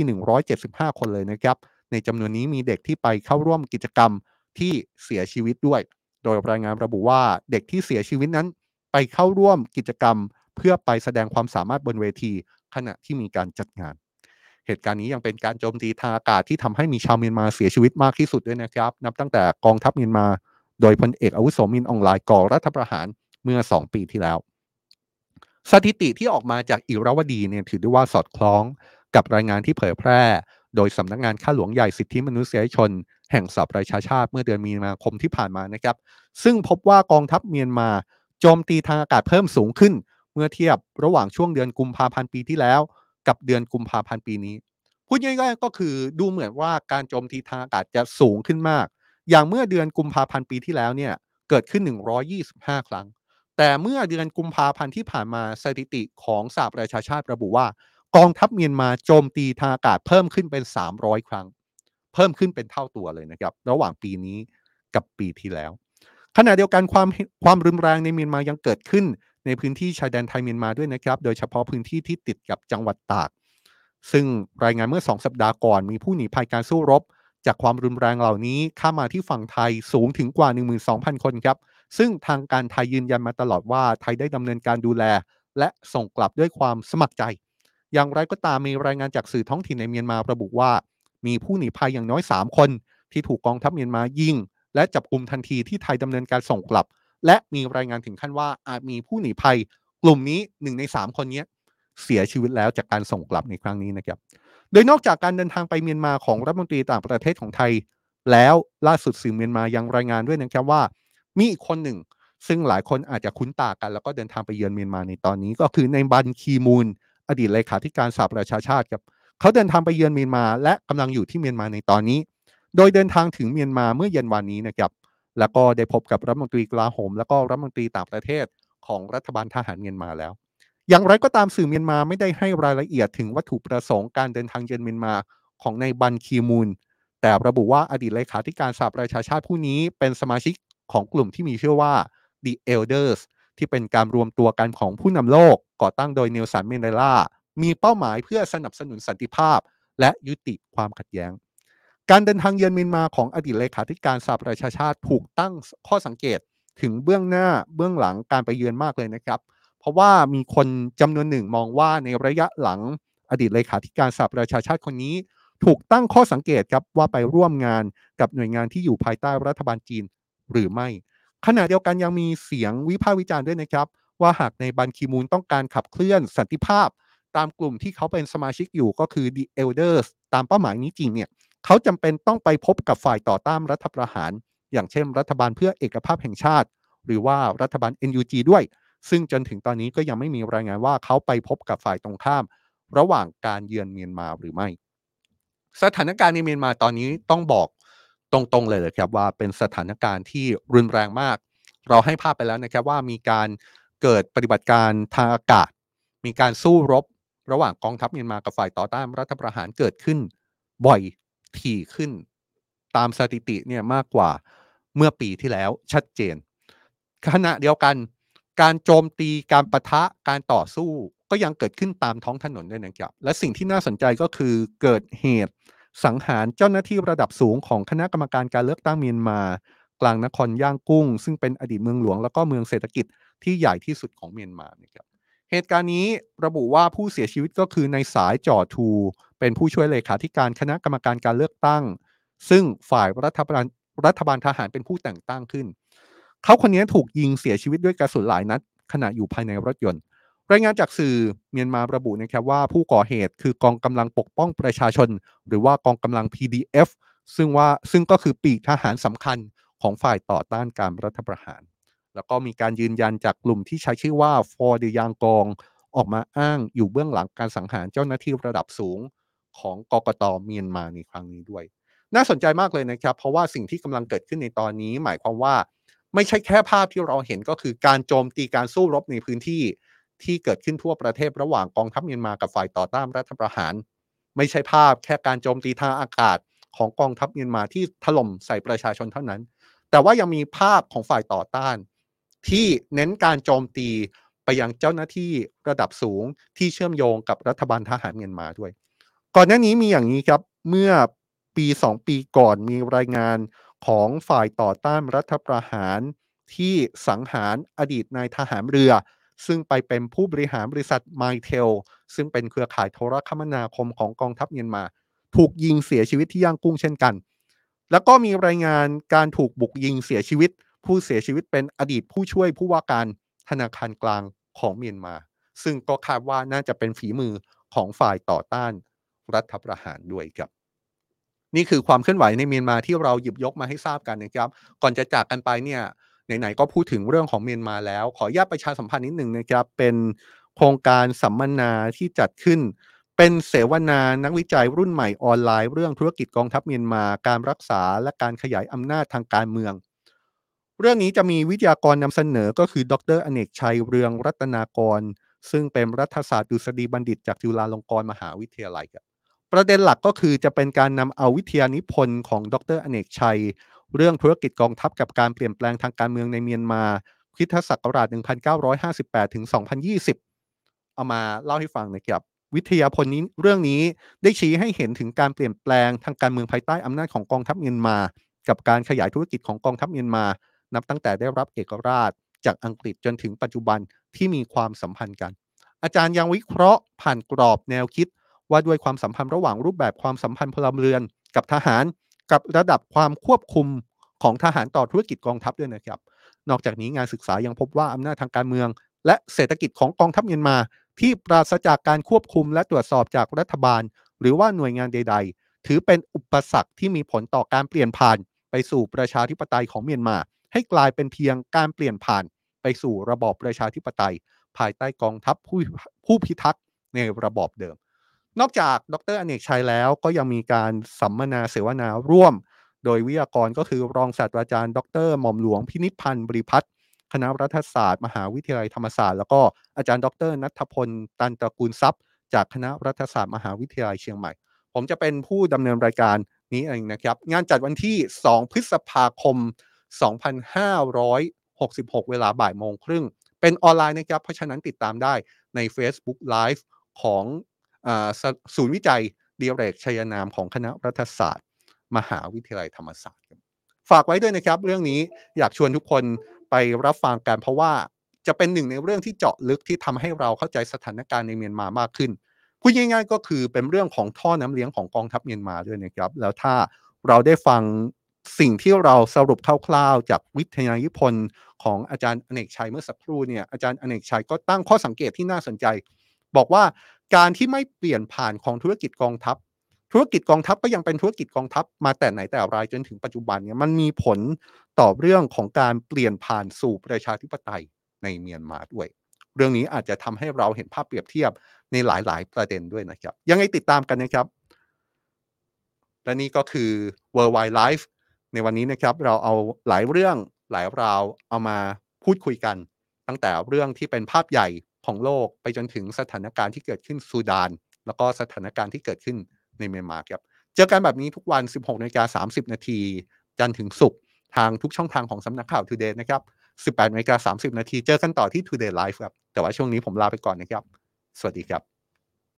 175 คนเลยนะครับ ในจำนวนนี้มีเด็กที่ไปเข้าร่วมกิจกรรมที่เสียชีวิตด้วย โดยรายงานระบุว่าเด็กที่เสียชีวิตนั้น ไปเข้าร่วมกิจกรรม เพื่อไปแสดงความสามารถบนเวที ขณะที่มีการจัดงาน เหตุการณ์นี้ยังเป็นการโจมตีทางอากาศที่ทำให้มีชาวเมียนมาเสียชีวิตมากที่สุดด้วยนะครับ นับตั้งแต่กองทัพเมียนมา โดยพลเอกอาวุโสมินอองไลน์ก่อรัฐประหารเมื่อ 2 ปีที่แล้ว สถิติที่ออกมาจากอิราวดีเนี่ยถือได้ว่าสอดคล้องกับรายงานที่เผยแพร่ โดยสำนักงานข้าหลวงใหญ่สิทธิมนุษยชน แห่งสหประชาชาติเมื่อเดือนมีนาคมที่ผ่านมานะครับ ซึ่งพบว่ากองทัพเมียนมาโจมตีทางอากาศเพิ่มสูงขึ้น เมื่อเทียบระหว่างช่วงเดือนกุมภาพันธ์ปีที่แล้ว กับเดือนกุมภาพันธ์ปีนี้ พูดง่ายๆก็คือดูเหมือนว่าการโจมตีทางอากาศจะสูงขึ้นมาก อย่างเมื่อเดือนกุมภาพันธ์ปีที่แล้วเนี่ยเกิดขึ้น 125 ครั้ง แต่เมื่อเดือนกุมภาพันธ์ที่ผ่านมาสถิติของสหประชาชาติระบุว่า กองทัพเมียนมาโจมตีทางอากาศเพิ่มขึ้นเป็น 300 ครั้ง เพิ่มขึ้นเป็นเท่าตัวเลยนะครับ ระหว่างปีนี้กับปีที่แล้ว ขณะเดียวกันความความรุนแรงในเมียนมายังเกิดขึ้น ในพื้นที่ชายแดนไทยเมียนมาด้วยนะครับ โดยเฉพาะพื้นที่ที่ติดกับจังหวัดตาก ซึ่งรายงานเมื่อ 2 สัปดาห์ก่อน มีผู้หนีภัยการสู้รบ จากความรุนแรงเหล่านี้ข้ามาที่ฝั่งไทยสูงถึงกว่า 12,000 คนครับ ซึ่งทางการไทยยืนยันมาตลอดว่าไทยได้ดำเนินการดูแล และส่งกลับด้วยความสมัครใจ อย่างไรก็ตามมีรายงานจากสื่อท้องถิ่นในเมียนมาระบุว่า มีผู้หนีภัยอย่างน้อย 3 คน ที่ถูกกองทัพเมียนมายิงและจับกลุ่มทันทีที่ไทยดำเนินการส่งกลับ และมีรายงานถึงขั้นว่าอาจมีผู้หนีภัย กลุ่มนี้หนึ่งใน3คนนี้เสียชีวิตแล้วจากการส่งกลับในครั้งนี้นะครับ โดยนอกจากการเดินทางไปเมียนมาของรัฐมนตรีต่างประเทศของไทย แล้วล่าสุดสื่อเมียนมายังรายงานด้วยนะครับว่า มีอีกคนหนึ่ง ซึ่งหลายคนอาจจะคุ้นตากัน แล้วก็เดินทางไปเยือนเมียนมาในตอนนี้ ก็คือในบันคีมูล อดีตเลขาธิการสหประชาชาติครับเขาเดินทางไปเยือนเมียนมา และกำลังอยู่ที่เมียนมาในตอนนี้ โดยเดินทางถึงเมียนมาเมื่อเย็นวันนี้นะครับ แล้วก็ได้พบกับรัฐมนตรีกลาโหม แล้วก็รัฐมนตรีต่างประเทศของรัฐบาลทหารเมียนมาแล้ว อย่างไรก็ตามสื่อเมียนมาไม่ได้ให้รายละเอียดถึงวัตถุประสงค์การเดินทางเยือนเมียนมาของในบันคีมูล แต่ระบุว่าอดีตเลขาธิการสหประชาชาติผู้นี้เป็นสมาชิกของกลุ่มที่มีชื่อว่า The Elders ที่เป็นการรวมตัวกันของผู้นำโลกก่อตั้งโดยเนลสันเมนเดลา มีเป้าหมายเพื่อสนับสนุนสันติภาพ และยุติความขัดแย้ง การเดินทางเยือนเมียนมาของอดีตเลขาธิการสหประชาชาติถูกตั้งข้อสังเกตถึงเบื้องหน้าเบื้องหลังการไปเยือนมากเลยนะครับ เพราะว่ามีคนจำนวนหนึ่งมองว่าในระยะหลังอดีตเลขาธิการสหประชาชาติคนนี้ ถูกตั้งข้อสังเกตครับว่าไปร่วมงานกับหน่วยงานที่อยู่ภายใต้รัฐบาลจีนหรือไม่ ขณะเดียวกันยังมีเสียงวิพากษ์วิจารณ์ด้วยนะครับ ว่าหากในบันคีมูลต้องการขับเคลื่อนสันติภาพ ตามกลุ่มที่เขาเป็นสมาชิกอยู่ก็คือ The Elders ตามเป้าหมายนี้จริงเนี่ย เขาจำเป็นต้องไปพบกับฝ่ายต่อต้านรัฐประหาร อย่างเช่น รัฐบาลเพื่อเอกภาพแห่งชาติ หรือว่ารัฐบาล NUG ด้วย ซึ่งจนถึงตอนนี้ก็ยังไม่มีรายงานว่าเขาไปพบกับฝ่ายตรงข้าม ระหว่างการเยือนเมียนมาหรือไม่ สถานการณ์ในเมียนมาตอนนี้ต้องบอกตรงๆเลยเลยครับว่าเป็นสถานการณ์ที่รุนแรงมาก เราให้ภาพไปแล้วนะครับว่ามีการเกิดปฏิบัติการทางอากาศ มีการสู้รบ ระหว่างกองทัพเมียนมากับฝ่ายต่อต้านรัฐประหารเกิดขึ้นบ่อย ถี่ขึ้นตามสถิติเนี่ยมากกว่าเมื่อปีที่แล้วชัดเจน ขณะเดียวกัน การโจมตีการประทะการต่อสู้ก็ยังเกิดขึ้นตามท้องถนนด้วยนะครับ และสิ่งที่น่าสนใจก็คือเกิดเหตุสังหารเจ้าหน้าที่ระดับสูงของคณะกรรมการการเลือกตั้งเมียนมา กลางนครย่างกุ้ง ซึ่งเป็นอดีตเมืองหลวงแล้วก็เมืองเศรษฐกิจที่ใหญ่ที่สุดของเมียนมานะครับเหตุการณ์นี้ระบุว่าผู้เสียชีวิตก็คือในสายจอทู เป็นผู้ช่วยเลขาธิการคณะกรรมการการเลือกตั้ง ซึ่งฝ่ายรัฐบาลรัฐบาลทหารเป็นผู้แต่งตั้งขึ้น เขาคนนี้ถูกยิงเสียชีวิตด้วยกระสุนหลายนัด ขณะอยู่ภายในรถยนต์ รายงานจากสื่อเมียนมาระบุนะครับว่าผู้ก่อเหตุคือกองกำลังปกป้องประชาชน หรือว่ากองกำลัง PDF ซึ่งว่าซึ่งก็คือปีกทหารสำคัญของฝ่ายต่อต้านการรัฐประหาร แล้วก็มีการยืนยันจากกลุ่มที่ใช้ชื่อว่าฟอร์ดยางกองออกมาอ้างอยู่เบื้องหลังการสังหารเจ้าหน้าที่ระดับสูง ของกกตเมียนมาในครั้งนี้ด้วย น่าสนใจมากเลยนะครับ เพราะว่าสิ่งที่กำลังเกิดขึ้นในตอนนี้ หมายความว่าไม่ใช่แค่ภาพที่เราเห็นก็คือการโจมตีการสู้รบในพื้นที่ที่เกิดขึ้นทั่วประเทศระหว่างกองทัพเมียนมากับฝ่ายต่อต้านรัฐประหาร ไม่ใช่ภาพแค่การโจมตีทางอากาศของกองทัพเมียนมาที่ถล่มใส่ประชาชนเท่านั้น แต่ว่ายังมีภาพของฝ่ายต่อต้าน ที่เน้นการโจมตีไปยังเจ้าหน้าที่ระดับสูงที่เชื่อมโยงกับรัฐบาลทหารเมียนมาด้วย ก่อนหน้านี้มีอย่างนี้ครับเมื่อปีสองปีก่อนมีรายงานของฝ่ายต่อต้านรัฐประหารที่สังหารอดีตนายทหารเรือ ซึ่งไปเป็นผู้บริหารบริษัทไมเทลซึ่งเป็นเครือข่ายโทรคมนาคมของกองทัพเมียนมา ถูกยิงเสียชีวิตที่ย่างกุ้งเช่นกัน แล้วก็มีรายงานการถูกบุกยิงเสียชีวิต ผู้เสียชีวิตเป็นอดีตผู้ช่วยผู้ว่าการธนาคารกลางของเมียนมา ซึ่งก็คาดว่าน่าจะเป็นฝีมือของฝ่ายต่อต้าน รัฐประหารด้วยครับนี่คือความเคลื่อนไหวในเมียนมาที่เราหยิบยกมาให้ทราบกันนะครับ ก่อนจะจากกันไปเนี่ยไหนๆก็พูดถึงเรื่องของเมียนมาแล้ว ขออนุญาตประชาสัมพันธ์นิดหนึ่งนะครับ เป็นโครงการสัมมนาที่จัดขึ้น เป็นเสวนานักวิจัยรุ่นใหม่ออนไลน์ เรื่องธุรกิจกองทัพเมียนมา การรักษาและการขยายอำนาจทางการเมือง เรื่องนี้จะมีวิทยากรนำเสนอก็คือ ดรอเนกชัยเรืองรัตนากร ซึ่งเป็นรัฐศาสตร์ดุษฎีบัณฑิตจากจุฬาลงกรณ์มหาวิทยาลัยครับ ประเด็นหลักก็คือจะเป็นการนำเอาวิทยานิพนธ์ของดรอเนกชัย เรื่องธุรกิจกองทัพกับการเปลี่ยนแปลงทางการเมืองในเมียนมาคริสตศักราช 1958 ถึง 2020 เอามาเล่าให้ฟังนะครับวิทยาพลนี้เรื่องนี้ได้ชี้ให้เห็นถึงการเปลี่ยนแปลงทางการเมืองภายใต้อำนาจของกองทัพเมียนมา กับการขยายธุรกิจของกองทัพเมียนมา นับตั้งแต่ได้รับเอกราช จากอังกฤษจนถึงปัจจุบันที่มีความสัมพันธ์กัน อาจารย์ยังวิเคราะห์ผ่านกรอบแนวคิด ว่าด้วยความสัมพันธ์ระหว่างรูปแบบความสัมพันธ์พลเรือนกับทหาร กับระดับความควบคุมของทหารต่อธุรกิจกองทัพด้วยนะครับ นอกจากนี้งานศึกษายังพบว่าอำนาจทางการเมือง และเศรษฐกิจของกองทัพเมียนมา ที่ปราศจากการควบคุมและตรวจสอบจากรัฐบาล หรือว่าหน่วยงานใด ๆ ถือเป็นอุปสรรคที่มีผลต่อการเปลี่ยนผ่าน ไปสู่ประชาธิปไตยของเมียนมา ให้กลายเป็นเพียงการเปลี่ยนผ่าน ไปสู่ระบอบประชาธิปไตย ภายใต้กองทัพผู้ผู้พิทักษ์ในระบอบเดิม นอกจากดรอเนกชัยแล้วก็ยังมีการสัมมนาเสวนาร่วม โดยวิทยากรก็คือรองศาสตราจารย์ ดรหม่อมหลวงพินิจพันธ์บริพัตรคณะรัฐศาสตร์ มหาวิทยาลัยธรรมศาสตร์แล้วก็อาจารย์ ดรนัทพลตันตระกูลทรัพย์ จากคณะรัฐศาสตร์มหาวิทยาลัยเชียงใหม่ ผมจะเป็นผู้ดำเนินรายการนี้เองนะครับ งานจัดวันที่ 2 พฤษภาคม 2566 เวลาบ่ายโมงครึ่ง เป็นออนไลน์นะครับ เพราะฉะนั้นติดตามได้ใน Facebook Live ของ ศูนย์วิจัยเดียเรกชัยนามของคณะรัฐศาสตร์ มหาวิทยาลัยธรรมศาสตร์ ฝากไว้ด้วยนะครับ เรื่องนี้อยากชวนทุกคนไปรับฟังกันเพราะว่าจะเป็นหนึ่งในเรื่องที่เจาะลึกที่ทำให้เราเข้าใจสถานการณ์ในเมียนมามากขึ้นพูดง่ายๆก็คือเป็นเรื่องของท่อน้ำเลี้ยงของกองทัพเมียนมาด้วยนะครับ แล้วถ้าเราได้ฟังสิ่งที่เราสรุปคร่าวๆ จากวิทยานิพนธ์ของอาจารย์อเนกชัยเมื่อสักครู่เนี่ยอาจารย์อเนกชัยก็ตั้งข้อสังเกตที่น่าสนใจ บอกว่า การที่ไม่เปลี่ยนผ่านของธุรกิจกองทัพ ธุรกิจกองทัพก็ยังเป็นธุรกิจกองทัพมาแต่ไหนแต่ไรจนถึงปัจจุบันเนี่ยมันมีผลต่อเรื่องของการเปลี่ยนผ่านสู่ประชาธิปไตยในเมียนมาด้วย เรื่องนี้อาจจะทำให้เราเห็นภาพเปรียบเทียบในหลาย ๆ ประเด็นด้วยนะครับ ยังไงติดตามกันนะครับ และนี่ก็คือ Worldwide Life ในวันนี้นะครับเราเอาหลายเรื่องหลายราวเอามาพูดคุยกัน ตั้งแต่เรื่องที่เป็นภาพใหญ่ ของโลกไปจนถึงสถานการณ์ที่เกิดขึ้นซูดาน แล้วก็สถานการณ์ที่เกิดขึ้นในเมียนมาครับ เจอกันแบบนี้ทุกวัน 16นาฬิกา30 นาที จันทร์ถึงศุกร์ทางทุกช่องทางของสำนักข่าว Today นะครับ 18นาฬิกา30 นาที เจอกันต่อที่ Today Live ครับ แต่ว่าช่วงนี้ผมลาไปก่อนนะครับ สวัสดีครับ